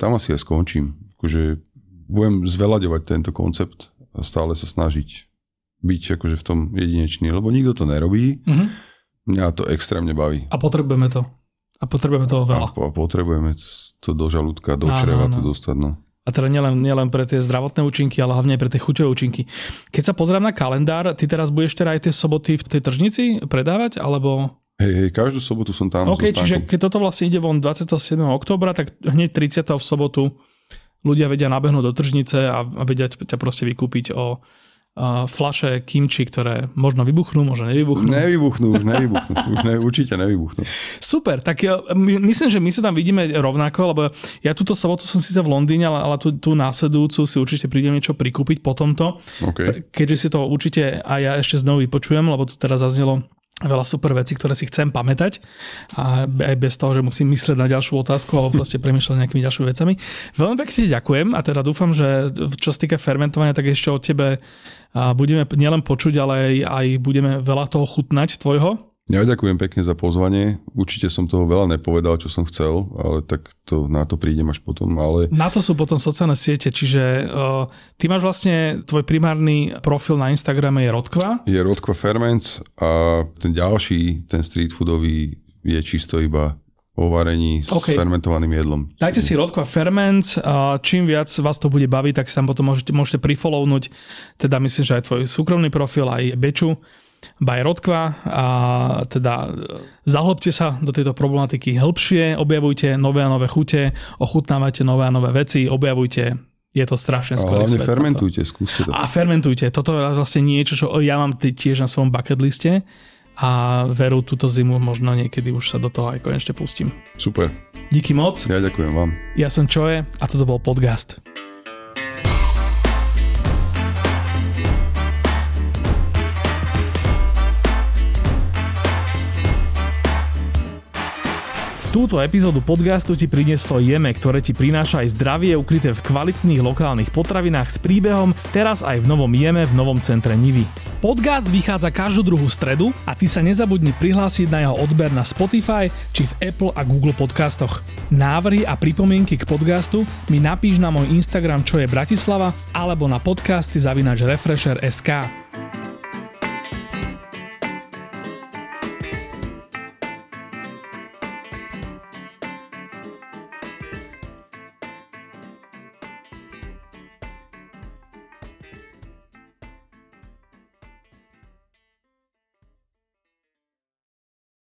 Speaker 2: tam asi aj skončím. Akože budem zvelaďovať tento koncept a stále sa snažiť byť akože v tom jedinečný, lebo nikto to nerobí.
Speaker 1: Mhm.
Speaker 2: Mňa to extrémne baví.
Speaker 1: A potrebujeme to. A potrebujeme toho
Speaker 2: A,
Speaker 1: veľa.
Speaker 2: a potrebujeme to do žalúdka, do čreva to dostať. No.
Speaker 1: A teda nielen, nielen pre tie zdravotné účinky, ale hlavne pre tie chuťové účinky. Keď sa pozriem na kalendár, ty teraz budeš teda aj tie soboty v tej tržnici predávať, alebo...
Speaker 2: Hej, hej, každú sobotu som tam
Speaker 1: OK,
Speaker 2: so
Speaker 1: čiže keď toto vlastne ide von 27. oktobra, tak hneď 30. v sobotu ľudia vedia nabehnúť do tržnice a, a vedia ťa proste vykúpiť o a flaše kimči, ktoré možno vybuchnú, možno nevybuchnú.
Speaker 2: Nevybuchnú, už nevybuchnú. už ne, určite nevybuchnú.
Speaker 1: Super, tak ja, my, myslím, že my sa tam vidíme rovnako, lebo ja túto sobotu som síce v Londýne, ale, ale tú, tú následujúcu si určite prídem niečo prikúpiť po tomto.
Speaker 2: OK.
Speaker 1: Keďže si to určite aj ja ešte znovu vypočujem, lebo to teraz zaznelo veľa super vecí, ktoré si chcem pamätať a aj bez toho, že musím myslieť na ďalšiu otázku alebo proste [laughs] premýšľať nad nejakými ďalšími vecami. Veľmi pekne ďakujem a teda dúfam, že čo sa týka fermentovania, tak ešte od tebe budeme nielen počuť, ale aj, aj budeme veľa toho chutnať tvojho.
Speaker 2: Ja ďakujem pekne za pozvanie. Určite som toho veľa nepovedal, čo som chcel, ale tak to, na to prídem až potom. Ale
Speaker 1: Na to sú potom sociálne siete, čiže uh, ty máš vlastne, tvoj primárny profil na Instagrame je Rodkva.
Speaker 2: je Rodko Ferments a ten ďalší, ten street foodový, je čisto iba o varení okay. s fermentovaným jedlom.
Speaker 1: Dajte si Rodko a Ferment, čím viac vás to bude baviť, tak sa potom môžete, môžete prifollownuť, teda myslím, že aj tvoj súkromný profil, aj Beču, by Rodkva a teda zahlbte sa do tejto problematiky hĺbšie, objavujte nové a nové chute, ochutnávajte nové a nové veci, objavujte je to strašne skvelé.
Speaker 2: hlavne fermentujte, toto. skúste to.
Speaker 1: A fermentujte, toto je vlastne niečo, čo ja mám tiež na svojom bucket liste a veru túto zimu možno niekedy už sa do toho aj konečne pustím.
Speaker 2: Super.
Speaker 1: Díky moc.
Speaker 2: Ja ďakujem vám.
Speaker 1: Ja som Čoje a toto bol podcast. Túto epizódu podcastu ti prinieslo Jeme, ktoré ti prináša aj zdravie ukryté v kvalitných lokálnych potravinách s príbehom, teraz aj v novom Jeme v novom centre Nivy. Podcast vychádza každú druhú stredu a ty sa nezabudni prihlásiť na jeho odber na Spotify či v Apple a Google podcastoch. Návrhy a pripomienky k podcastu mi napíš na môj Instagram čo je Bratislava alebo na podcasty zavinač Refresher.sk.